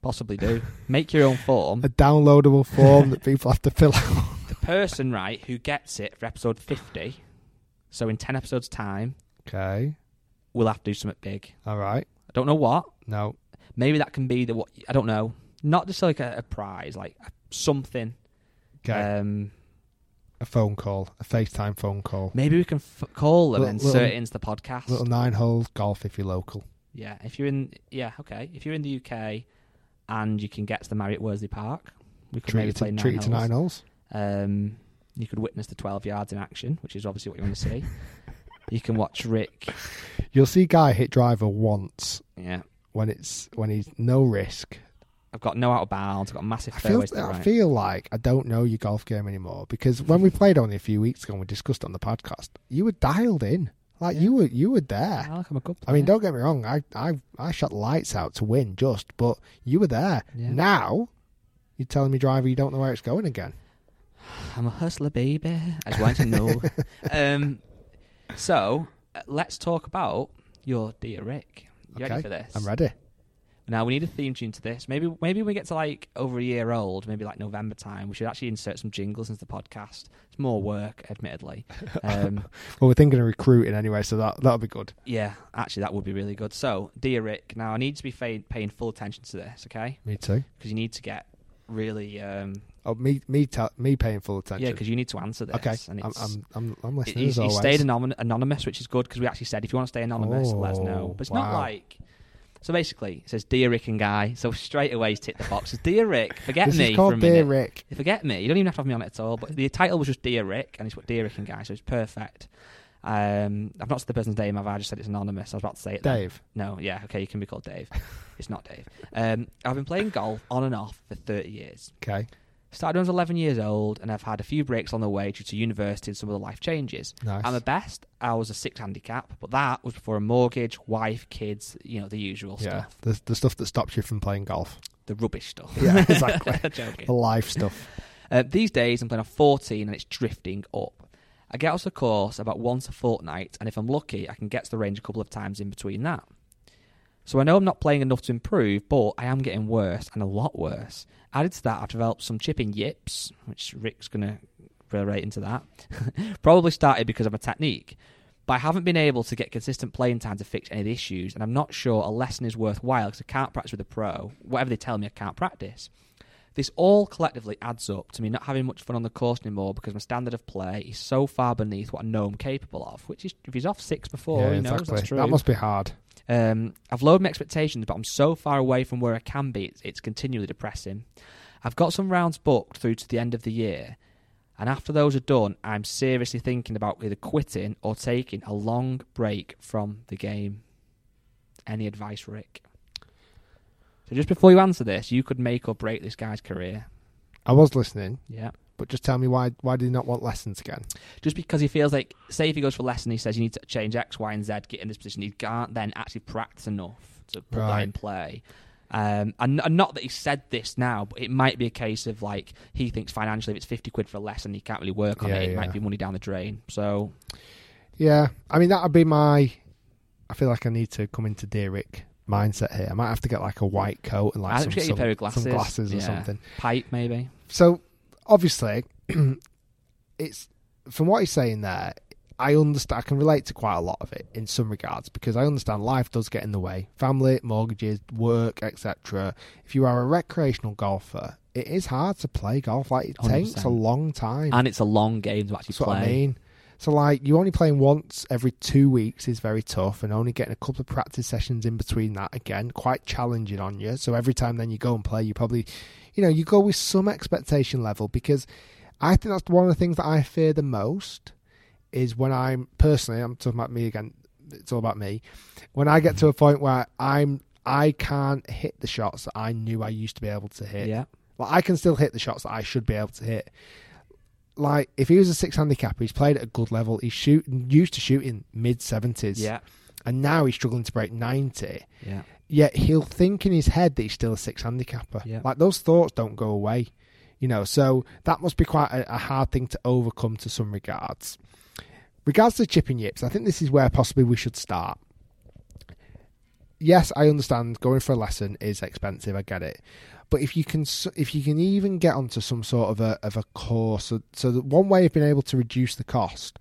Possibly do. Make your own form. A downloadable form that people have to fill out. The person, right, who gets it for episode 50, so in 10 episodes' time, Okay. we'll have to do something big. All right. I don't know what. No. Maybe that can be the what. I don't know. Not just like a, a prize, like something. Okay. Um, a phone call. A FaceTime phone call. maybe we can f- call them and insert it into the podcast. Little nine holes golf if you're local. Yeah, if you're in, yeah, okay. If you're in the UK and you can get to the Marriott Worsley Park, we could Treat maybe it, play to, nine treat it to holes. nine holes. Um, you could witness the 12 yards in action, which is obviously what you want to see. you can watch Rick. You'll see Guy hit driver once Yeah. when it's when he's no risk. I've got no out of bounds. I've got massive I feel, to the I right. feel like I don't know your golf game anymore because when we played only a few weeks ago and we discussed it on the podcast, you were dialed in. Like you were you were there. I like I'm a good I mean, don't get me wrong. I, I I shot lights out to win, just but you were there. Yeah. Now you're telling me, driver, you don't know where it's going again. I'm a hustler, baby. I just want to know. um, so uh, let's talk about your dear Rick. You okay, ready for this? I'm ready. Now we need a theme tune to this. Maybe maybe when we get to like over a year old, maybe like November time, we should actually insert some jingles into the podcast. It's more work, admittedly. Um, Well, we're thinking of recruiting anyway, so that that'll be good. yeah, actually that would be really good. So, dear Rick, now I need to be fa- paying full attention to this, okay? Me too. Because you need to get really, um, Oh, me me tell me paying full attention. yeah, because you need to answer this. okay, and I'm, it's, I'm I'm I'm listening as stayed anon- anonymous, which is good because we actually said if you want to stay anonymous, let us know. Oh, But it's not like. So basically, it says Dear Rick and Guy. So straight away he's ticked the box. Says, Dear Rick, forget this me is for called Dear. Rick. Forget me. You don't even have to have me on it at all. But the title was just Dear Rick, and it's what Dear Rick and Guy. So it's perfect. Um, I've not said the person's name. I've I just said it's anonymous. I was about to say it. then. Dave. No, yeah, okay, you can be called Dave. it's not Dave. Um, I've been playing golf on and off for 30 years. Okay, Started when I was 11 years old, and I've had a few breaks on the way due to university and some of the life changes. nice. At my best, I was a six handicap, but that was before a mortgage, wife, kids, you know, the usual yeah, stuff. the the stuff that stops you from playing golf. The rubbish stuff. Yeah, exactly. Joking. the life stuff. Uh, these days, I'm playing a 14 and it's drifting up. I get off the course about once a fortnight, and if I'm lucky, I can get to the range a couple of times in between that. So I know I'm not playing enough to improve, but I am getting worse and a lot worse. Added to that, I've developed some chipping yips, which Rick's going to relate into that. Probably started because of my technique. But I haven't been able to get consistent playing time to fix any of the issues, and I'm not sure a lesson is worthwhile because I can't practice with a pro. Whatever they tell me, I can't practice. This all collectively adds up to me not having much fun on the course anymore because my standard of play is so far beneath what I know I'm capable of. Which is, if he's off six before, yeah, he knows exactly. that's true. That must be hard. Um, I've lowered my expectations, but I'm so far away from where I can be, it's, it's continually depressing. I've got some rounds booked through to the end of the year, and after those are done, I'm seriously thinking about either quitting or taking a long break from the game. Any advice, Rick? So just before you answer this, you could make or break this guy's career. I was listening, Yeah. But just tell me why why did he not want lessons again? Just because he feels like, say, if he goes for a lesson, he says you need to change X, Y, and Z, get in this position. He can't then actually practice enough to put that in play. Um, and, and not that he said this now, but it might be a case of like he thinks financially, if it's fifty quid for a lesson, he can't really work on Yeah, it. It yeah. might be money down the drain. So Yeah, I mean that would be my. I feel like I need to come into Dear Rick mindset here. I might have to get like a white coat and like some, think a pair of glasses, some glasses or Yeah. something. Pipe maybe. So obviously, it's from what he's saying there. I understand. I can relate to quite a lot of it in some regards because I understand life does get in the way. Family, mortgages, work, etc. If you are a recreational golfer, it is hard to play golf. Like it takes a long time. And it's a long game to actually That's what play. I mean. So like you only playing once every two weeks is very tough, and only getting a couple of practice sessions in between that again quite challenging on you. So every time then you go and play, you probably, you know, you go with some expectation level because I think that's one of the things that I fear the most is when I'm personally, I'm talking about me again. It's all about me. When I get to a point where I'm, I can't hit the shots that I knew I used to be able to hit. Yeah. Like I can still hit the shots that I should be able to hit. Like if he was a six handicapper, he's played at a good level. He's shooting used to shooting mid seventies. Yeah. And now he's struggling to break ninety. Yeah. Yet he'll think in his head that he's still a six handicapper. Yeah. Like those thoughts don't go away. You know, so that must be quite a, a hard thing to overcome to some regards. Regards to chipping yips, I think this is where possibly we should start. Yes, I understand going for a lesson is expensive. I get it, but if you can, if you can even get onto some sort of a of a course, so, so that one way of being able to reduce the cost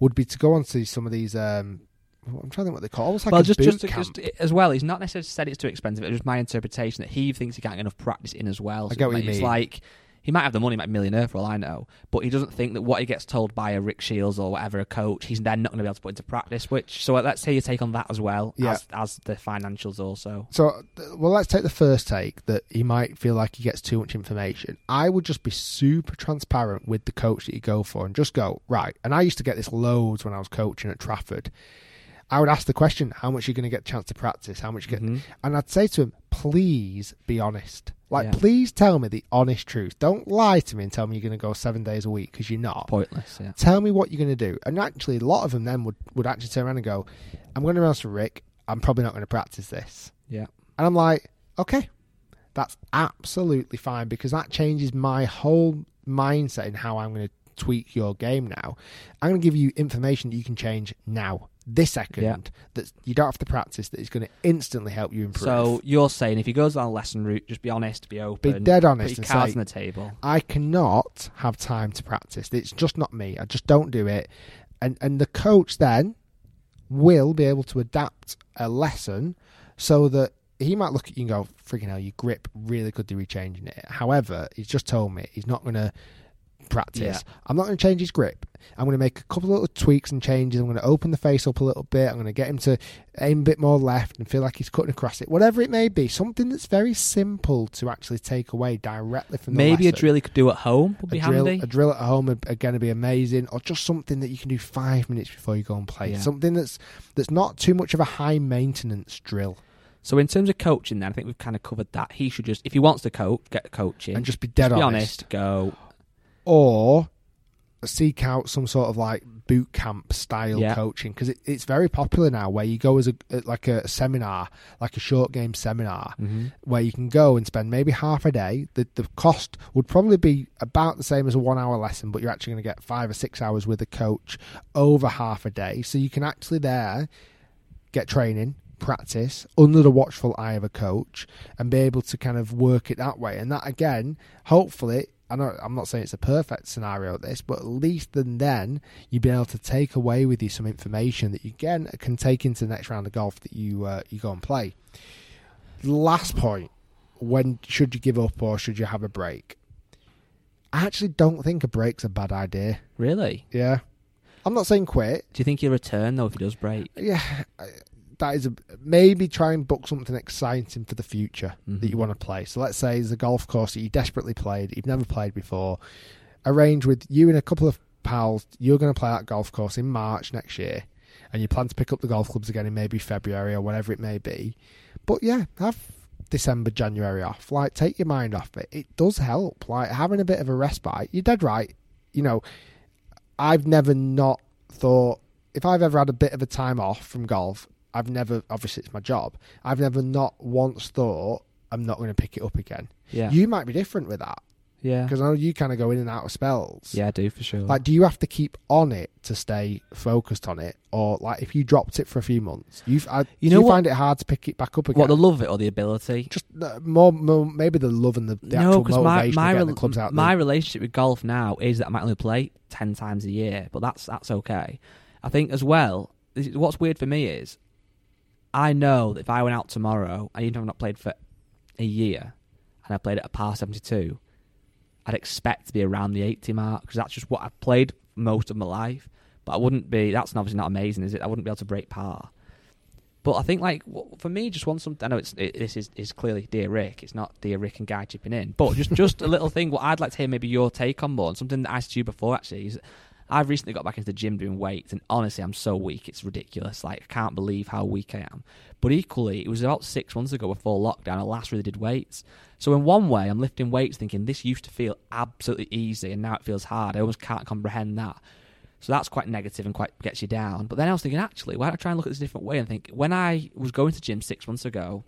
would be to go onto some of these. Um, I'm trying to think what they call. Almost like well, just just, just as well, he's not necessarily said it's too expensive. It was my interpretation that he thinks he can't get enough practice in as well. I get what you it's mean. like he might have the money, might be a millionaire for all I know, but he doesn't think that what he gets told by a Rick Shiels or whatever a coach, he's then not going to be able to put into practice. Which so let's say you take on that as well Yeah. as as the financials also. So, well, let's take the first take that he might feel like he gets too much information. I would just be super transparent with the coach that you go for and just go, right. And I used to get this loads when I was coaching at Trafford. I would ask the question, how much are you going to get a chance to practice? How much you get? Mhm. And I'd say to him, please be honest. Like, Yeah. please tell me the honest truth. Don't lie to me and tell me you're going to go seven days a week because you're not. Pointless, yeah. Tell me what you're going to do. And actually, a lot of them then would, would actually turn around and go, I'm going to ask Rick. I'm probably not going to practice this. Yeah. And I'm like, okay, that's absolutely fine because that changes my whole mindset in how I'm going to tweak your game now. I'm going to give you information that you can change now, this second, Yeah. that you don't have to practice, that is going to instantly help you improve. So you're saying if he goes down a lesson route, just be honest, be open, be dead honest put your and cards say- on the table. I cannot have time to practice. It's just not me. I just don't do it. And and the coach then will be able to adapt a lesson so that he might look at you and go, freaking hell, your grip really could do with changing it. However, he's just told me he's not going to practice. Yeah. I'm not going to change his grip. I'm going to make a couple of little tweaks and changes. I'm going to open the face up a little bit. I'm going to get him to aim a bit more left and feel like he's cutting across it. Whatever it may be, something that's very simple to actually take away directly from the Maybe a drill he could do at home would be a drill, handy. a drill at home are, are going to be amazing, or just something that you can do five minutes before you go and play. Yeah. Something that's that's not too much of a high maintenance drill, So in terms of coaching, then I think we've kind of covered that. He should just, if he wants to coach, get coaching and just be dead be honest. honest, go. or seek out some sort of like boot camp style Yeah. coaching because it, it's very popular now where you go as a like a seminar like a short game seminar Mm-hmm. where you can go and spend maybe half a day the, the cost would probably be about the same as a one hour lesson but you're actually going to get five or six hours with a coach over half a day so you can actually there get training practice under the watchful eye of a coach and be able to kind of work it that way. And that again, hopefully, I I'm not saying it's a perfect scenario at this, but at least then then you'll be able to take away with you some information that you again can take into the next round of golf that you uh, you go and play. Last point: when should you give up or should you have a break? I actually don't think a break's a bad idea. Really? Yeah, I'm not saying quit. Do you think he'll return though if he does break? Yeah, that is a maybe try and book something exciting for the future that you Mhm. want to play. So let's say there's a golf course that you desperately played, you've never played before. Arrange with you and a couple of pals. You're going to play that golf course in March next year, and you plan to pick up the golf clubs again in maybe February or whatever it may be. But yeah, have December, January off. Like, take your mind off it. It does help. Like having a bit of a respite. You're dead right. You know, I've never not thought if I've ever had a bit of a time off from golf, I've never obviously it's my job. I've never not once thought I'm not going to pick it up again. Yeah. You might be different with that yeah. because I know you kind of go in and out of spells. Yeah, I do for sure. Like, do you have to keep on it to stay focused on it, or like if you dropped it for a few months, you I, You do know you find it hard to pick it back up again? what the love of it or the ability? just uh, more, more, maybe the love and the, the no, actual my motivation my, of getting rel- the clubs out. my there. relationship with golf now is that I might only play ten times a year, but that's that's okay. I think as well. What's weird for me is, I know that if I went out tomorrow, and even if I've not played for a year, and I played at a par seventy two, I'd expect to be around the eighty mark because that's just what I've played most of my life. But I wouldn't be. That's obviously not amazing, is it? I wouldn't be able to break par. But I think, like, for me, just want something. I know it's it, this is, is clearly dear Rick. It's not dear Rick and Guy chipping in, but just just a little thing. What I'd like to hear, maybe your take on more, and something that I asked you before. Actually, is I've recently got back into the gym doing weights, and honestly, I'm so weak. It's ridiculous. Like, I can't believe how weak I am. But equally, it was about six months ago before lockdown. I last really did weights. So in one way, I'm lifting weights, thinking this used to feel absolutely easy, and now it feels hard. I almost can't comprehend that. So that's quite negative and quite gets you down. But then I was thinking, actually, why don't I try and look at this a different way and think, when I was going to gym six months ago,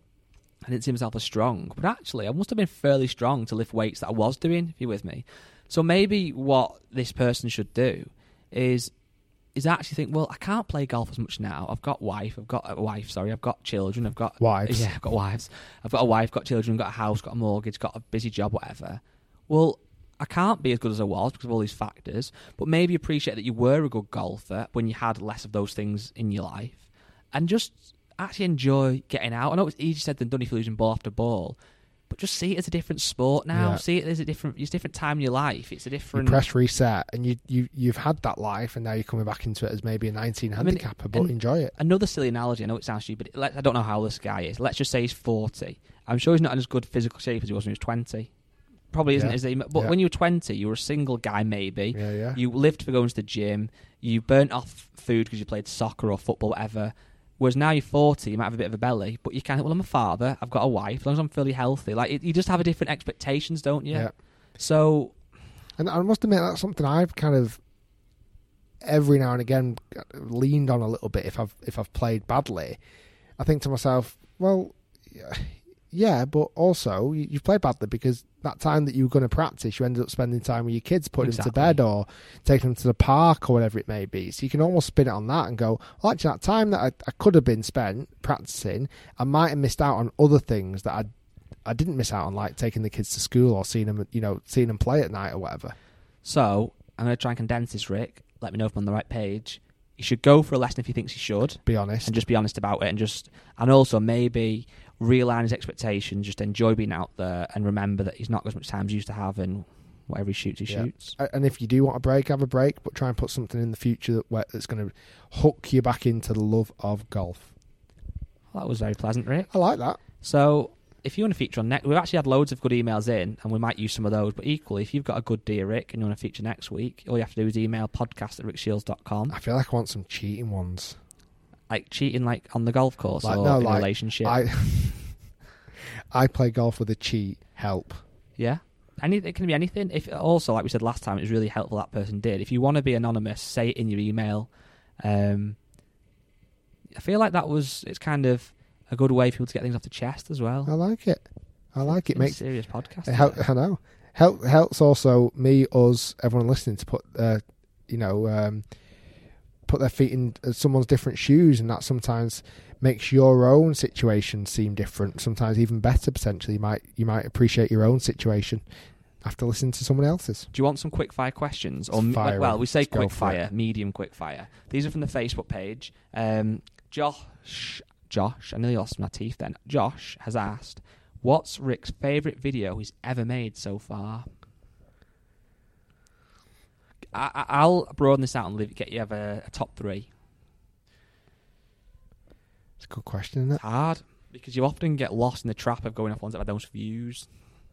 I didn't see myself as strong. But actually, I must have been fairly strong to lift weights that I was doing, if you're with me. So maybe what this person should do is is actually think, well, I can't play golf as much now. I've got wife, I've got a wife, sorry, I've got children, I've got Wives. Yeah, I've got wives. I've got a wife, got children, got a house, got a mortgage, got a busy job, whatever. Well, I can't be as good as I was because of all these factors, but maybe appreciate that you were a good golfer when you had less of those things in your life and just actually enjoy getting out. I know it's easier said than done if you're losing ball after ball, but just see it as a different sport now. Yeah. See it as a different, it's a different time in your life. It's a you different. press reset, and you you you've had that life, and now you're coming back into it as maybe a 19 mean, handicapper, but enjoy it. Another silly analogy. I know it sounds stupid. Let, I don't know how old this guy is. Let's just say he's forty. I'm sure he's not in as good physical shape as he was when he was twenty. Probably isn't. Yeah. Is he? But Yeah. when you were twenty, you were a single guy, maybe. Yeah, yeah. You lived for going to the gym. You burnt off food because you played soccer or football, whatever. Whereas now you're 40, you might have a bit of a belly, but you can't. Well, I'm a father. I've got a wife. As long as I'm fairly healthy, like it, you just have a different expectations, don't you? Yeah. So And I must admit that's something I've kind of every now and again leaned on a little bit if I've if I've played badly. I think to myself, well, yeah, but also you, you've played badly because that time that you were going to practice, you ended up spending time with your kids, putting them to bed or taking them to the park or whatever it may be. So you can almost spin it on that and go, well, actually, that time that I, I could have been spent practicing, I might have missed out on other things that I I didn't miss out on, like taking the kids to school or seeing them, you know, seeing them play at night or whatever. So I'm going to try and condense this, Rick. Let me know if I'm on the right page. You should go for a lesson if he thinks he should, Be honest. and just be honest about it, and just and also maybe realign his expectations. Just enjoy being out there, and remember that he's not as much time as he used to have, and whatever he shoots, he Yeah. shoots. And if you do want a break, have a break, but try and put something in the future that that's going to hook you back into the love of golf. Well, that was very pleasant, Rick. I like that. So if you want to feature on next, we've actually had loads of good emails in, and we might use some of those. But equally, if you've got a good dear Rick and you want to feature next week, all you have to do is email podcast at rickshiels.com. I feel like I want some cheating ones. Like cheating, like on the golf course Like or no, in like a relationship. I I play golf with a cheat. Help. Yeah. Any, it can be anything. If also, like we said last time, it was really helpful that person did. If you want to be anonymous, say it in your email. Um, I feel like that was it's kind of a good way for people to get things off the chest as well. I like it. I like it. A Makes serious podcast. it help. I know. Help helps also me, us, everyone listening to put uh, you know um, put their feet in uh, someone's different shoes, and that sometimes makes your own situation seem different. Sometimes even better. Potentially, you might you might appreciate your own situation after listening to someone else's. Do you want some quick fire questions? Or Fire well, we say Let's quick fire, it. medium quick fire. These are from the Facebook page. Um, Josh, Josh, I nearly lost my teeth. Then Josh has asked, "What's Rick's favourite video he's ever made so far?" I, I- I'll broaden this out and leave, get you have a, a top three. It's a good question, isn't it? It's hard because you often get lost in the trap of going off ones that have the most views.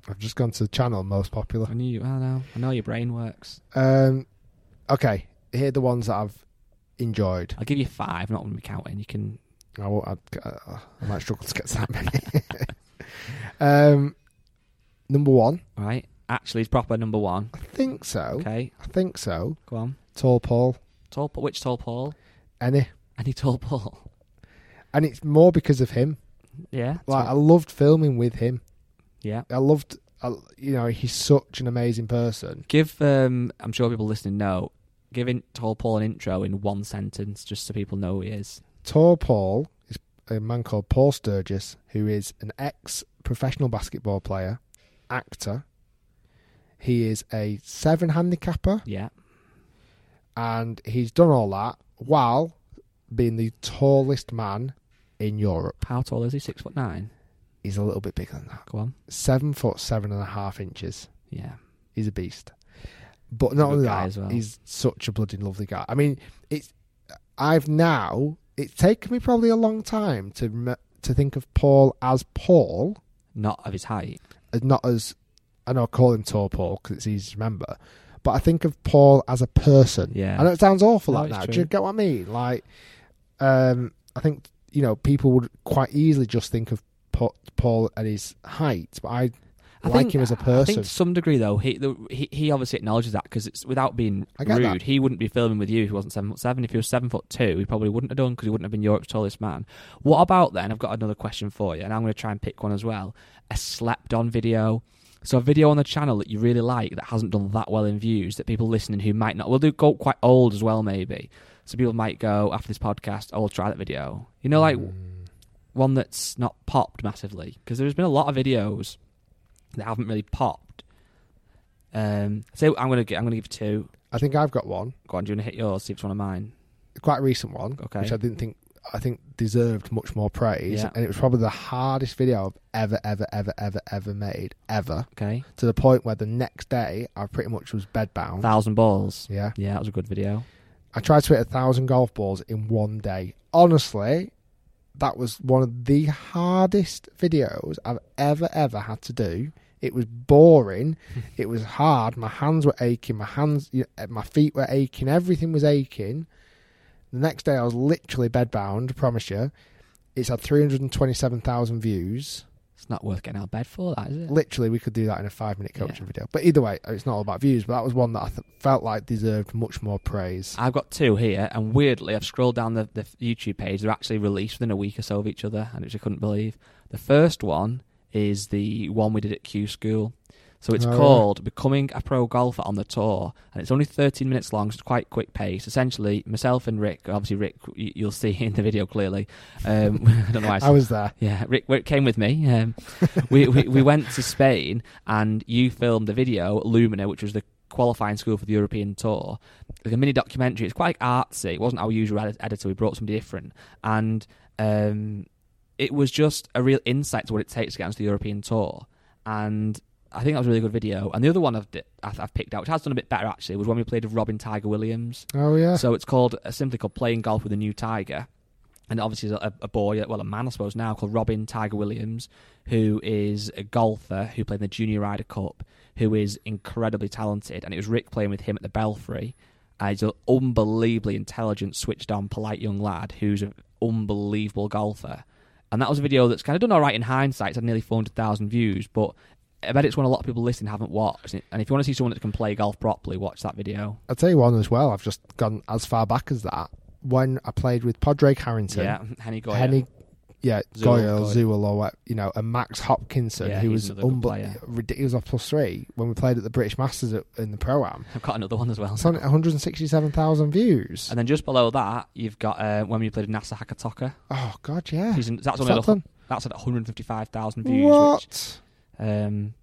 I've just gone to the channel most popular. I knew. You, I know. I know your brain works. Um, okay, here are the ones that I've enjoyed. I'll give you five. Not going to be counting. You can. I, won't, I'd, uh, I might struggle to get that many. um, number one, Right. Actually, it's proper number one. I think so. Okay. I think so. Go on. Tall Paul, Tall. Paul- Which tall Paul? any, Any tall Paul? and it's more because of him. Yeah. Like I loved filming with him. yeah. I loved, I, you know, he's such an amazing person. Give. Um. I'm sure people listening know. Give in tall Paul an intro in one sentence, just so people know who he is. Tall Paul is a man called Paul Sturgess, who is an ex-professional basketball player, actor. He is a seven handicapper, Yeah. and he's done all that while being the tallest man in Europe. How tall is he? Six foot nine. He's a little bit bigger than that. Go on. Seven foot seven and a half inches. Yeah. He's a beast. But not only that, well. he's such a bloody lovely guy. I mean, it's I've now it's taken me probably a long time to to think of Paul as Paul, Not of his height. as not as I know I call him Tall Paul because it's easy to remember, but I think of Paul as a person. Yeah. I know it sounds awful No, like that. Do you get what I mean? Like, um, I think you know people would quite easily just think of Paul at his height, but I, I like think- him as a I person. think to some degree, though, he the, he, he obviously acknowledges that because it's without being rude. that. He wouldn't be filming with you if he wasn't seven foot seven. If he was seven foot two, he probably wouldn't have done because he wouldn't have been Europe's tallest man. What about then? I've got another question for you, and I'm going to try and pick one as well. A slept on video. So a video on the channel that you really like that hasn't done that well in views that people listening who might not will do go quite old as well maybe. So people might go after this podcast, "Oh, I'll try that video." You know, like Mm. one that's not popped massively because there's been a lot of videos that haven't really popped. Um, so I'm gonna get, I'm gonna give two. I think I've got one, Go on, do you want to hit yours? See if it's one of mine. quite a recent one, Okay. which I didn't think I think deserved much more praise, Yeah. and it was probably the hardest video I've ever, ever, ever, ever, ever made, ever. Okay, To the point where the next day I pretty much was bedbound. thousand balls. Yeah, Yeah, that was a good video. I tried to hit a thousand golf balls in one day. Honestly, that was one of the hardest videos I've ever, ever had to do. It was boring. it was hard. My hands were aching. My hands, my feet were aching. Everything was aching. The next day, I was literally bedbound. Promise you. It's had 327,000 views. It's not worth getting out of bed for that, is it? Literally, we could do that in a five minute coaching Yeah. video. But either way, it's not all about views. But that was one that I th- felt like deserved much more praise. I've got two here, and weirdly, I've scrolled down the, the YouTube page. They're actually released within a week or so of each other, and which I couldn't believe. The first one is the one we did at Q School. So it's Oh, yeah. called Becoming a Pro Golfer on the Tour, and it's only 13 minutes long, so it's quite quick pace. Essentially, myself and Rick, obviously Rick, you'll see in the video clearly. Um, I don't know why I I was there. yeah, Rick, Rick came with me. Um, we, we we went to Spain, and you filmed the video Lumine, which was the qualifying school for the European Tour. Like a mini documentary. It's quite artsy. It wasn't our usual edit- editor. We brought somebody different, and um, it was just a real insight to what it takes to get onto the European Tour. And I think that was a really good video. And the other one I've, I've I've picked out, which has done a bit better actually, was when we played with Robin Tiger Williams. Oh, yeah. So it's called uh, simply called playing golf with a new tiger, and obviously a, a boy, well a man I suppose now called Robin Tiger Williams, who is a golfer who played in the Junior Ryder Cup, who is incredibly talented, and it was Rick playing with him at the Belfry. Uh, he's an unbelievably intelligent, switched on, polite young lad who's an unbelievable golfer. And that was a video that's kind of done all right in hindsight. It's had nearly 400,000 views, but I bet it's one a lot of people listening haven't watched. And if you want to see someone that can play golf properly, watch that video. I'll tell you one as well. I've just gone as far back as that. When I played with Padraig Harrington, Yeah, Henny Goya. Henny yeah, Goyle, Goyle. Zewell, or what, you know, and Max Hopkinson, Yeah, who was another good unbe- player. ridiculous. He was off plus three when we played at the British Masters at, in the Pro Am. I've got another one as well. It's on 167,000 views. And then just below that, you've got uh, when we played Nasa Hataoka. Oh, God, yeah. He's in, that's only that that's at 155,000 views. Which, What? Um,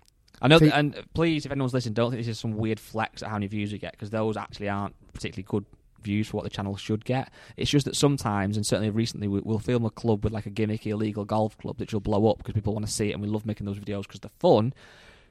I know, that, and please, if anyone's listening, don't think this is some weird flex at how many views we get because those actually aren't particularly good views for what the channel should get. It's just that sometimes, and certainly recently, we, we'll film a club with like a gimmicky illegal golf club that will blow up because people want to see it, and we love making those videos because they're fun.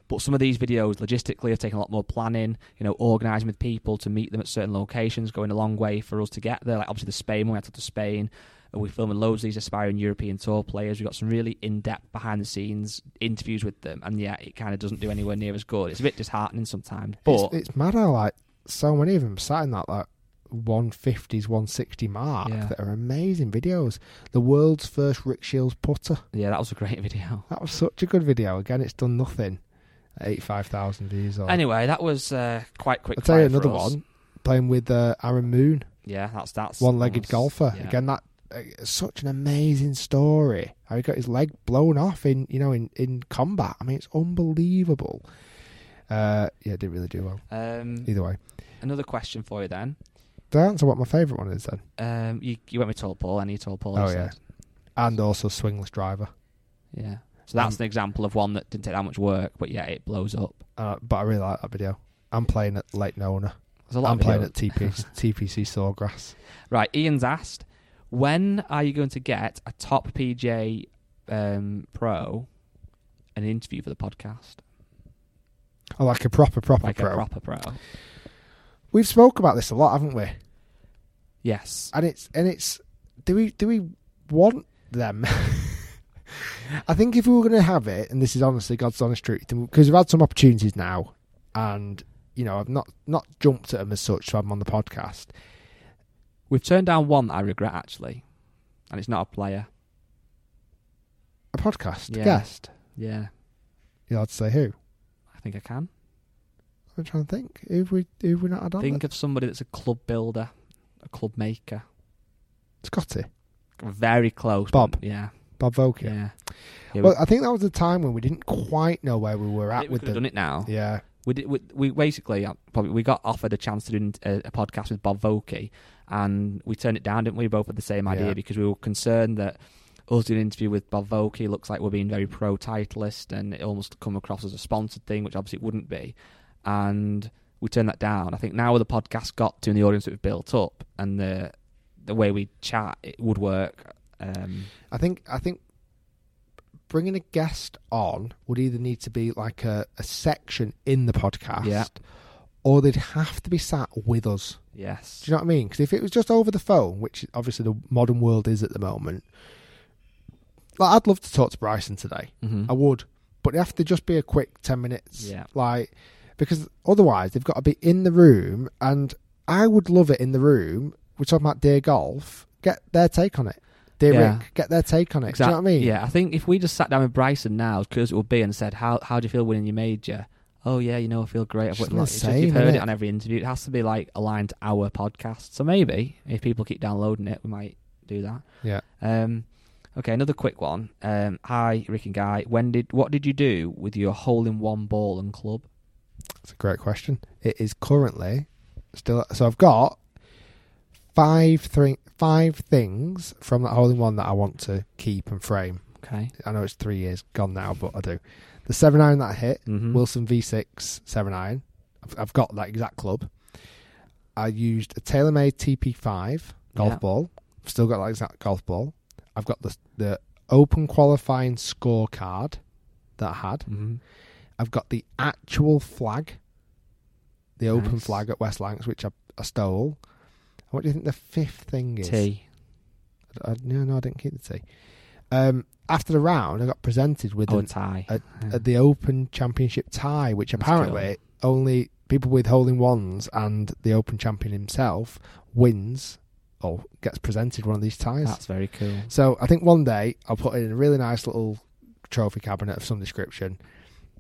But some of these videos, logistically, have taken a lot more planning. You know, organising with people to meet them at certain locations, going a long way for us to get there. Like obviously the Spain we had to go to Spain, we're filming loads of these aspiring European tour players. We've got some really in-depth behind-the-scenes interviews with them, and yeah, it kind of doesn't do anywhere near as good. It's a bit disheartening sometimes, but it's, it's mad how, like, so many of them sat in that, like, 150s, 160 mark Yeah. that are amazing videos. The world's first Rick Shiels putter. yeah, that was a great video. That was such a good video. Again, it's done nothing. 85,000 views. Or... Anyway, that was uh, quite quick. I'll tell you another one. Playing with uh, Aaron Moon, Yeah, that's that's one-legged that's- golfer. yeah. Again, that such an amazing story. How he got his leg blown off in you know in, in combat. I mean, it's unbelievable. Uh, yeah, didn't really do well. Um, Either way, another question for you then. did I answer what my favourite one is then? Um, you you went with Tall Paul, and you told Paul. Oh, yeah. said. And also swingless driver. yeah. So that's Um, an example of one that didn't take that much work, but yeah, it blows up. Uh, but I really like that video. I'm playing at Lake Nona. A lot I'm of playing at TP, TPC Sawgrass. Right, Ian's asked, when are you going to get a top PJ um, pro an interview for the podcast? Oh, like a proper, proper Like pro. a proper pro. We've spoke about this a lot, haven't we? Yes. and it's and it's do we do we want them i think if we were going to have it and this is honestly god's honest truth because we've had some opportunities now and you know i've not not jumped at them as such to have them on the podcast We've turned down one that I regret actually, and it's not a player. a podcast Yeah. guest Yeah, you're allowed to say who I think I can. i'm trying to think who have we who have we not had on Think of somebody that's a club builder, a club maker. scotty Very close. Bob. but Yeah. bob Vokey. Yeah. Yeah, well i think that was the time when we didn't quite know where we were at we with could have them done it now. yeah We, did, we we basically uh, probably we got offered a chance to do a, a podcast with Bob Vokey, and we turned it down, didn't we? Both had the same idea Yeah. because we were concerned that us doing an interview with Bob Vokey looks like we're being very pro titleist, and it almost come across as a sponsored thing, which obviously it wouldn't be. And we turned that down. I think now with the podcast got to and the audience that we've built up, and the the way we chat, it would work. Um, I think I think bringing a guest on would either need to be like a, a section in the podcast, Yeah. or they'd have to be sat with us. Yes. Do you know what I mean? Because if it was just over the phone, which obviously the modern world is at the moment, like I'd love to talk to Bryson today. Mhm. I would, but it have to just be a quick ten minutes. Yeah. like because otherwise they've got to be in the room, and I would love it in the room. We're talking about Dear Golf. Get their take on it. Dear Yeah. Rick, get their take on it. Do you know what I mean? Yeah, I think if we just sat down with Bryson now, because it would be, and said, "How how do you feel winning your major?" Oh yeah, you know, I feel great. I've the it's just you've heard innit? it on every interview. It has to be like aligned to our podcast. So maybe if people keep downloading it, we might do that. Yeah. Um, okay, another quick one. Um, hi, Rick and Guy. When did what did you do with your hole in one ball and club? That's a great question. It is currently still. So I've got five three five things from that hole in one that I want to keep and frame. Okay. I know it's three years gone now, but I do. The seven iron that I hit, Mhm. Wilson V6 seven iron. I've, I've got that exact club. I used a TaylorMade TP5 golf Yeah. ball. I've still got that exact golf ball. I've got the the Open qualifying scorecard that I had. Mhm. I've got the actual flag, the open flag at West Lancs, which I, I stole. What do you think the fifth thing is? T. I, I- no, no, I didn't keep the T. Um, after the round, I got presented with Oh, a tie. a, a- the Open Championship tie, which That's apparently only people with holding ones and the Open champion himself wins or gets presented one of these ties. That's very cool. So I think one day I'll put it in a really nice little trophy cabinet of some description.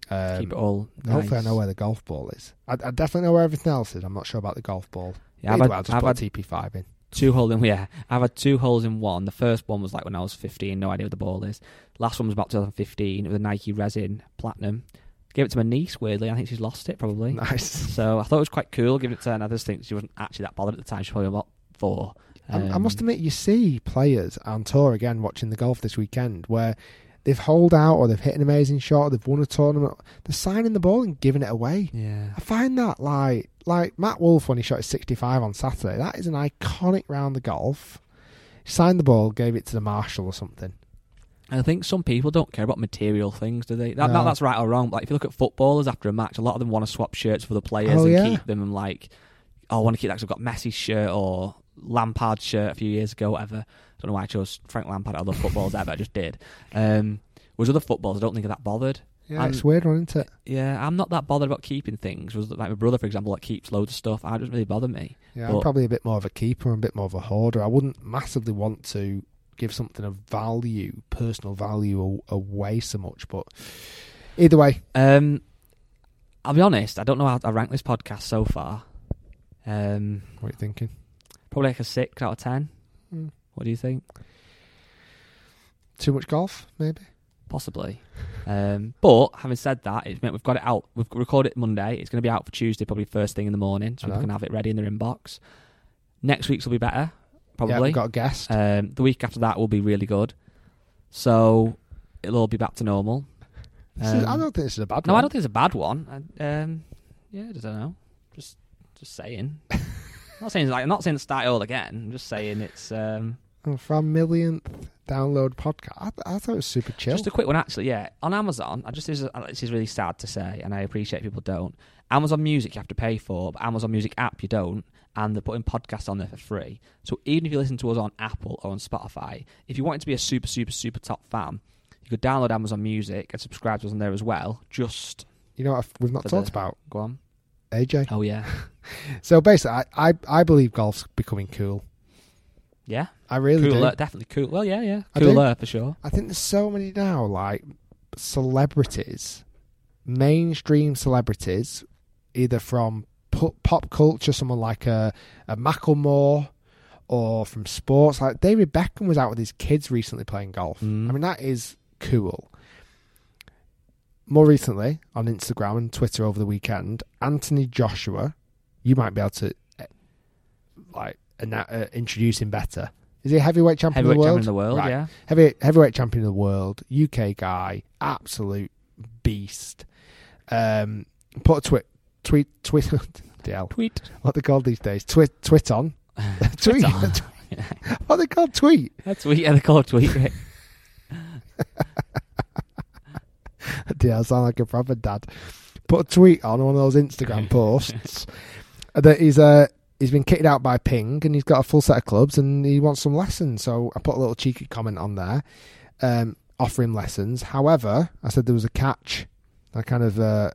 Um, Keep it all. Hopefully, nice. I know where the golf ball is. I, I definitely know where everything else is. I'm not sure about the golf ball. Yeah, I've had, way, I'll just I've put had- a TP5 in. Two holes in yeah. I've had two holes in one. The first one was like when I was 15, no idea what the ball is. Last one was about 2015 with a Nike RZN Platinum. Gave it to my niece. Weirdly, I think she's lost it probably. Nice. So I thought it was quite cool giving it to her. And I just think she wasn't actually that bothered at the time. She was probably about four. I, I must Um, admit, you see players on tour again watching the golf this weekend where they've holed out or they've hit an amazing shot, or they've won a tournament. They're signing the ball and giving it away. Yeah. I find that like like Matt Wolff when he shot his 65 on Saturday. That is an iconic round of golf. He signed the ball, gave it to the marshal or something. And I think some people don't care about material things, do they? That, No. that- that's right or wrong. Like, if you look at footballers after a match, a lot of them want to swap shirts for the players Oh, and yeah. keep them. And like, oh, I want to keep that 'cause I've got Messi's shirt or Lampard's shirt a few years ago, whatever. I don't know why I chose Frank Lampard the footballers ever. I just did. Um, whereas other footballers, I don't think are that bothered. Yeah, I'm- it's weird, one, isn't it? Yeah, I'm not that bothered about keeping things. Was like my brother, for example, that keeps loads of stuff. I doesn't really bother me. Yeah, I'm probably a bit more of a keeper and a bit more of a hoarder. I wouldn't massively want to give something of value, personal value, away so much. But either way, Um, I'll be honest. I don't know how I rank this podcast so far. Um, what are you thinking? Probably like a six out of ten. Hmm. What do you think? Too much golf, maybe. Possibly. Um, but having said that, it's meant we've got it out. We've recorded it Monday. It's going to be out for Tuesday, probably first thing in the morning, so I people can have it ready in their inbox. Next week's will be better, Yeah, probably. we've got a guest. um, the week after that will be really good. So it'll all be back to normal. This is- I Um, don't think this is a bad No, one. I don't think it's a bad one. I, um, yeah, I don't know. Just, just saying. I'm not saying like I'm not saying start it all again. I'm just saying it's um, Oh, for millionth download podcast, I, I thought it was super chill. just a quick one. Actually, yeah, on Amazon. I just this is, this is really sad to say, and I appreciate people don't. Amazon Music you have to pay for, but Amazon Music app you don't, and they're putting podcasts on there for free. So even if you listen to us on Apple or on Spotify, if you wanted to be a super, super, super top fan, you could download Amazon Music and subscribe to us on there as well. Just you know what I've- we've not talked the- about Go on. AJ. Oh yeah, So basically, I, I I believe golf's becoming cool. yeah. I really cooler, do. definitely cool. Well, yeah, yeah, cooler for sure. I think there's so many now, like celebrities, mainstream celebrities, either from pop culture, someone like a, a Macklemore, or from sports. Like David Beckham was out with his kids recently playing golf. Mm. I mean, that is cool. More recently, on Instagram and Twitter over the weekend, Anthony Joshua, you might be able to eh, like uh, introduce him better. Is he a heavyweight champion Heavyweight of the world? champion of the world, Right. yeah. Heavy, heavyweight champion of the world, UK guy, absolute beast. Um, put a tweet, tweet, tweet, DL, Tweet. what they called these days, tweet, tweet on, tweet, what they called tweet. That's tweet. Yeah, they call tweet. Right? DL sound like a proper dad. Put a tweet on one of those Instagram posts that he's uh he's been kicked out by Ping and he's got a full set of clubs and he wants some lessons. So I put a little cheeky comment on there, um, offering lessons. However, I said there was a catch. I kind of uh,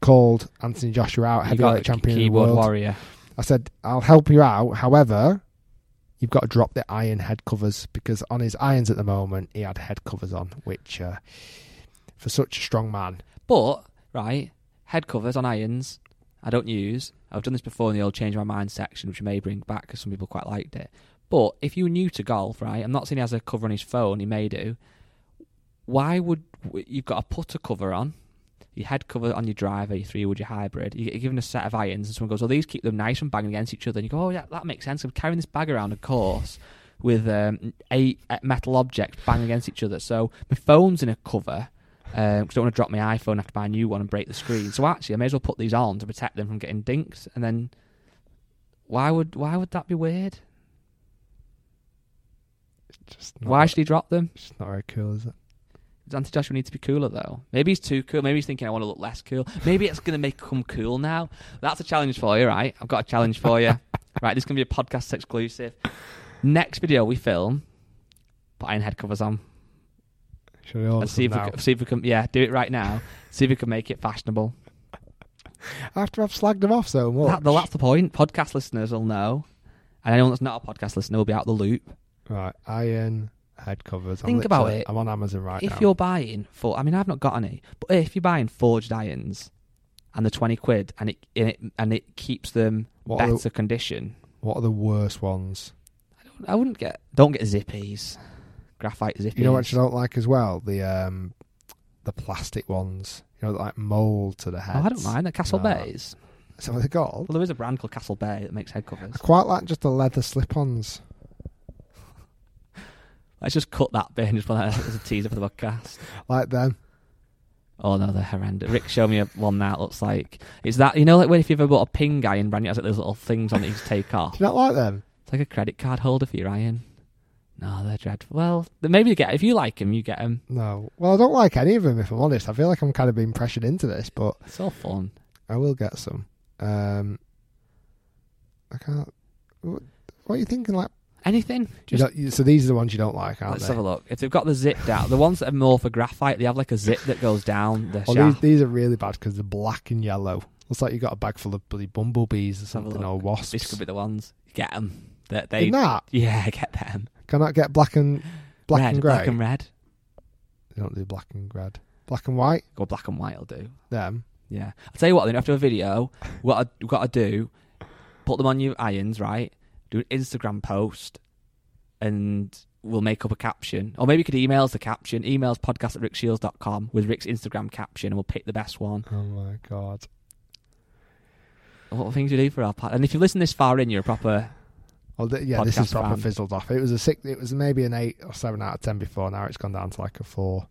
called Anthony Joshua out, heavyweight champion of the world. warrior. I said I'll help you out. However, you've got to drop the iron head covers because on his irons at the moment he had head covers on, which uh, for such a strong man, But right, head covers on irons. I don't use. I've done this before in the old change my mind section, which may bring back because some people quite liked it. But if you're new to golf, right, I'm not saying he has a cover on his phone. He may do. Why would you've got a putter cover on? Your head cover on your driver, your three wood, your hybrid. you're given a set of irons, and someone goes, "Well, these keep them nice from banging against each other." And you go, "Oh, yeah, that makes sense." I'm carrying this bag around a course with um, eight uh, metal objects banging against each other. So my phone's in a cover Um, because I don't want to drop my iPhone, have to buy a new one and break the screen. So actually, I may as well put these on to protect them from getting dinked. And then, why would why would that be weird? just not, Why should he drop them? It's not very cool, is it? Does Anthony Joshua need to be cooler though? Maybe he's too cool. Maybe he's thinking I want to look less cool. Maybe it's going to make him cool now. That's a challenge for you, right? I've got a challenge for you. right, this is going to be a podcast exclusive. Next video we film, put iron head covers on Should we all and see if we, now? can, see if we can. Yeah, do it right now. See if we can make it fashionable. After I've slagged them off so much. That, well, that's the point. Podcast listeners will know, and anyone that's not a podcast listener will be out of the loop. Right, iron head covers. I'm Think about it. I'm on Amazon right if now. you're buying for, I mean, I've not got any, but if you're buying forged irons and the twenty quid, and it and it and it keeps them What better the- condition, What are the worst ones? I wouldn't get. Don't get zippies. Graphite zippies. You know what you don't like as well? The um, the plastic ones. You know, that like mould to the head. Oh, I don't mind. The Castle No. Bays. Is that what they're called? Well, there is a brand called Castle Bay that makes head covers. I quite like just the leather slip-ons. Let's just cut that bit and just put that as a teaser for the podcast. Like them. Oh no, they're horrendous. Rick showed me a one that looks like it's that you know like when if you've ever bought a pin guy and brand new has like those little things on that you just take off. Do you not like them? It's like a credit card holder for your iron. No, they're dreadful. Well, maybe you get if you like them, you get them. No. Well, I don't like any of them, if I'm honest. I feel like I'm kind of being pressured into this, but It's all fun. I will get some. Um, I can't. What, what are you thinking? Like, Anything. Just you- so these are the ones you don't like, aren't let's they? have a look. If they've got the zip down, the ones that are more for graphite, they have like a zip that goes down the Well, these, shaft. these are really bad because they're black and yellow. Looks like you got a bag full of bloody bumblebees or Let's something, or wasps. These could be the ones. Get them. That they. In that, Yeah, get them. Can I get black and black red, and grey? Black and red. They don't do black and red. Black and white. Or black and white I'll do. Them. Yeah. I'll tell you what, then after a video, what I- you've got to do, put them on your irons, right? Do an Instagram post, and we'll make up a caption. Or maybe you could email us the caption, emails podcast at rickshiels.com with Rick's Instagram caption, and we'll pick the best one. Oh my god. What things we do for our pod. And if you listen this far in, you're a proper. Well, th- yeah, this is proper fan. fizzled off. It was a six. It was maybe an eight or seven out of ten before. Now it's gone down to like a four.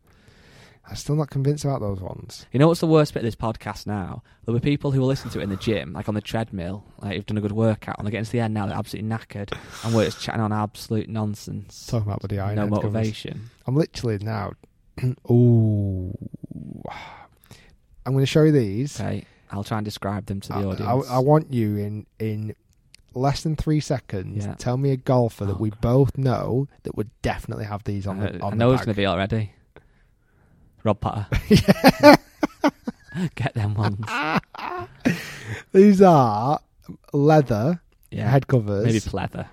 I'm still not convinced about those ones. You know what's the worst bit of this podcast now? There'll be people who will listen to it in the gym, like on the treadmill, like you've done a good workout, and they get into the end now, they're absolutely knackered, and we're just chatting on absolute nonsense. Talking about bloody iron no head covers. I'm literally now. Ooh. I'm going to show you these. Okay, I'll try and describe them to the I, audience. I, I want you in in less than three seconds. Yeah. Tell me a golfer that Oh, we both know that would definitely have these on uh, I, the I on know the it's going to be already. Eh? Rob Potter. Get them ones. These are leather Yeah, head covers. maybe pleather.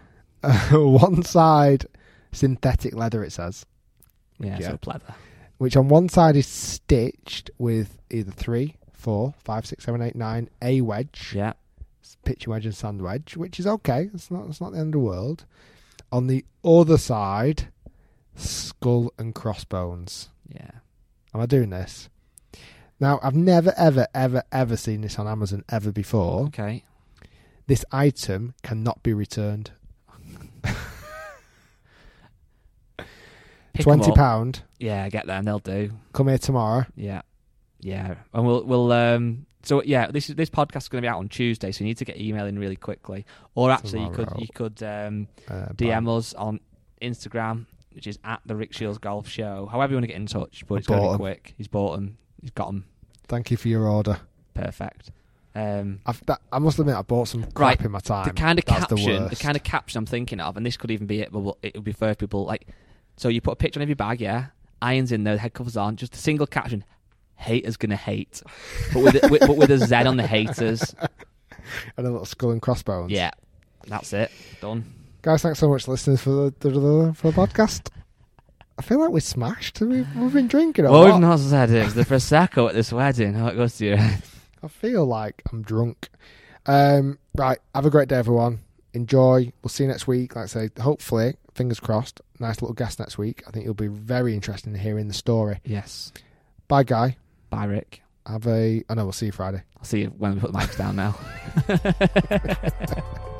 one side synthetic leather. It says, Yeah, Yeah. so pleather. which on one side is stitched with either three, four, five, six, seven, eight, nine, a wedge, Yeah, pitch wedge and sand wedge, which is okay. It's not. It's not the end of the world. On the other side, skull and crossbones. yeah. Am I doing this? Now, I've never, ever, ever, ever seen this on Amazon ever before. Okay. This item cannot be returned. Twenty pound. Yeah, get them. They'll do. Come here tomorrow. Yeah, yeah, and we'll we'll um. So yeah, this is this podcast is going to be out on Tuesday, so you need to get emailing really quickly. Or actually, you could you could um, Uh, DM bye. us on Instagram, which is at the Rick Shiels Golf Show. However you want to get in touch, but I it's going to be 'em. quick. He's bought them. He's got them. Thank you for your order. Perfect. Um, I've, that, I must admit, I bought some crap Right, in my time. the kind of That's the caption, the, worst. kind of caption I'm thinking of, and this could even be it, but it would be for people like. So you put a picture on every bag, yeah, irons in there, head covers on, just a single caption. Haters gonna hate, but with, with but with a Z on the haters. and a little skull and crossbones. Yeah, that's it. Done. guys, thanks so much for listening for the, the, the for the podcast. I feel like we smashed. We've, we've been drinking a What lot. we've not said is the prosecco at this wedding. How it goes to you? I feel like I'm drunk. Um, right, have a great day, everyone. Enjoy. We'll see you next week. Like I say, hopefully, fingers crossed. Nice little guest next week. I think it'll be very interesting hearing the story. yes. Bye, guy. Bye, Rick. Have a. I know we'll see you Friday. I'll see you when we put the mics down now.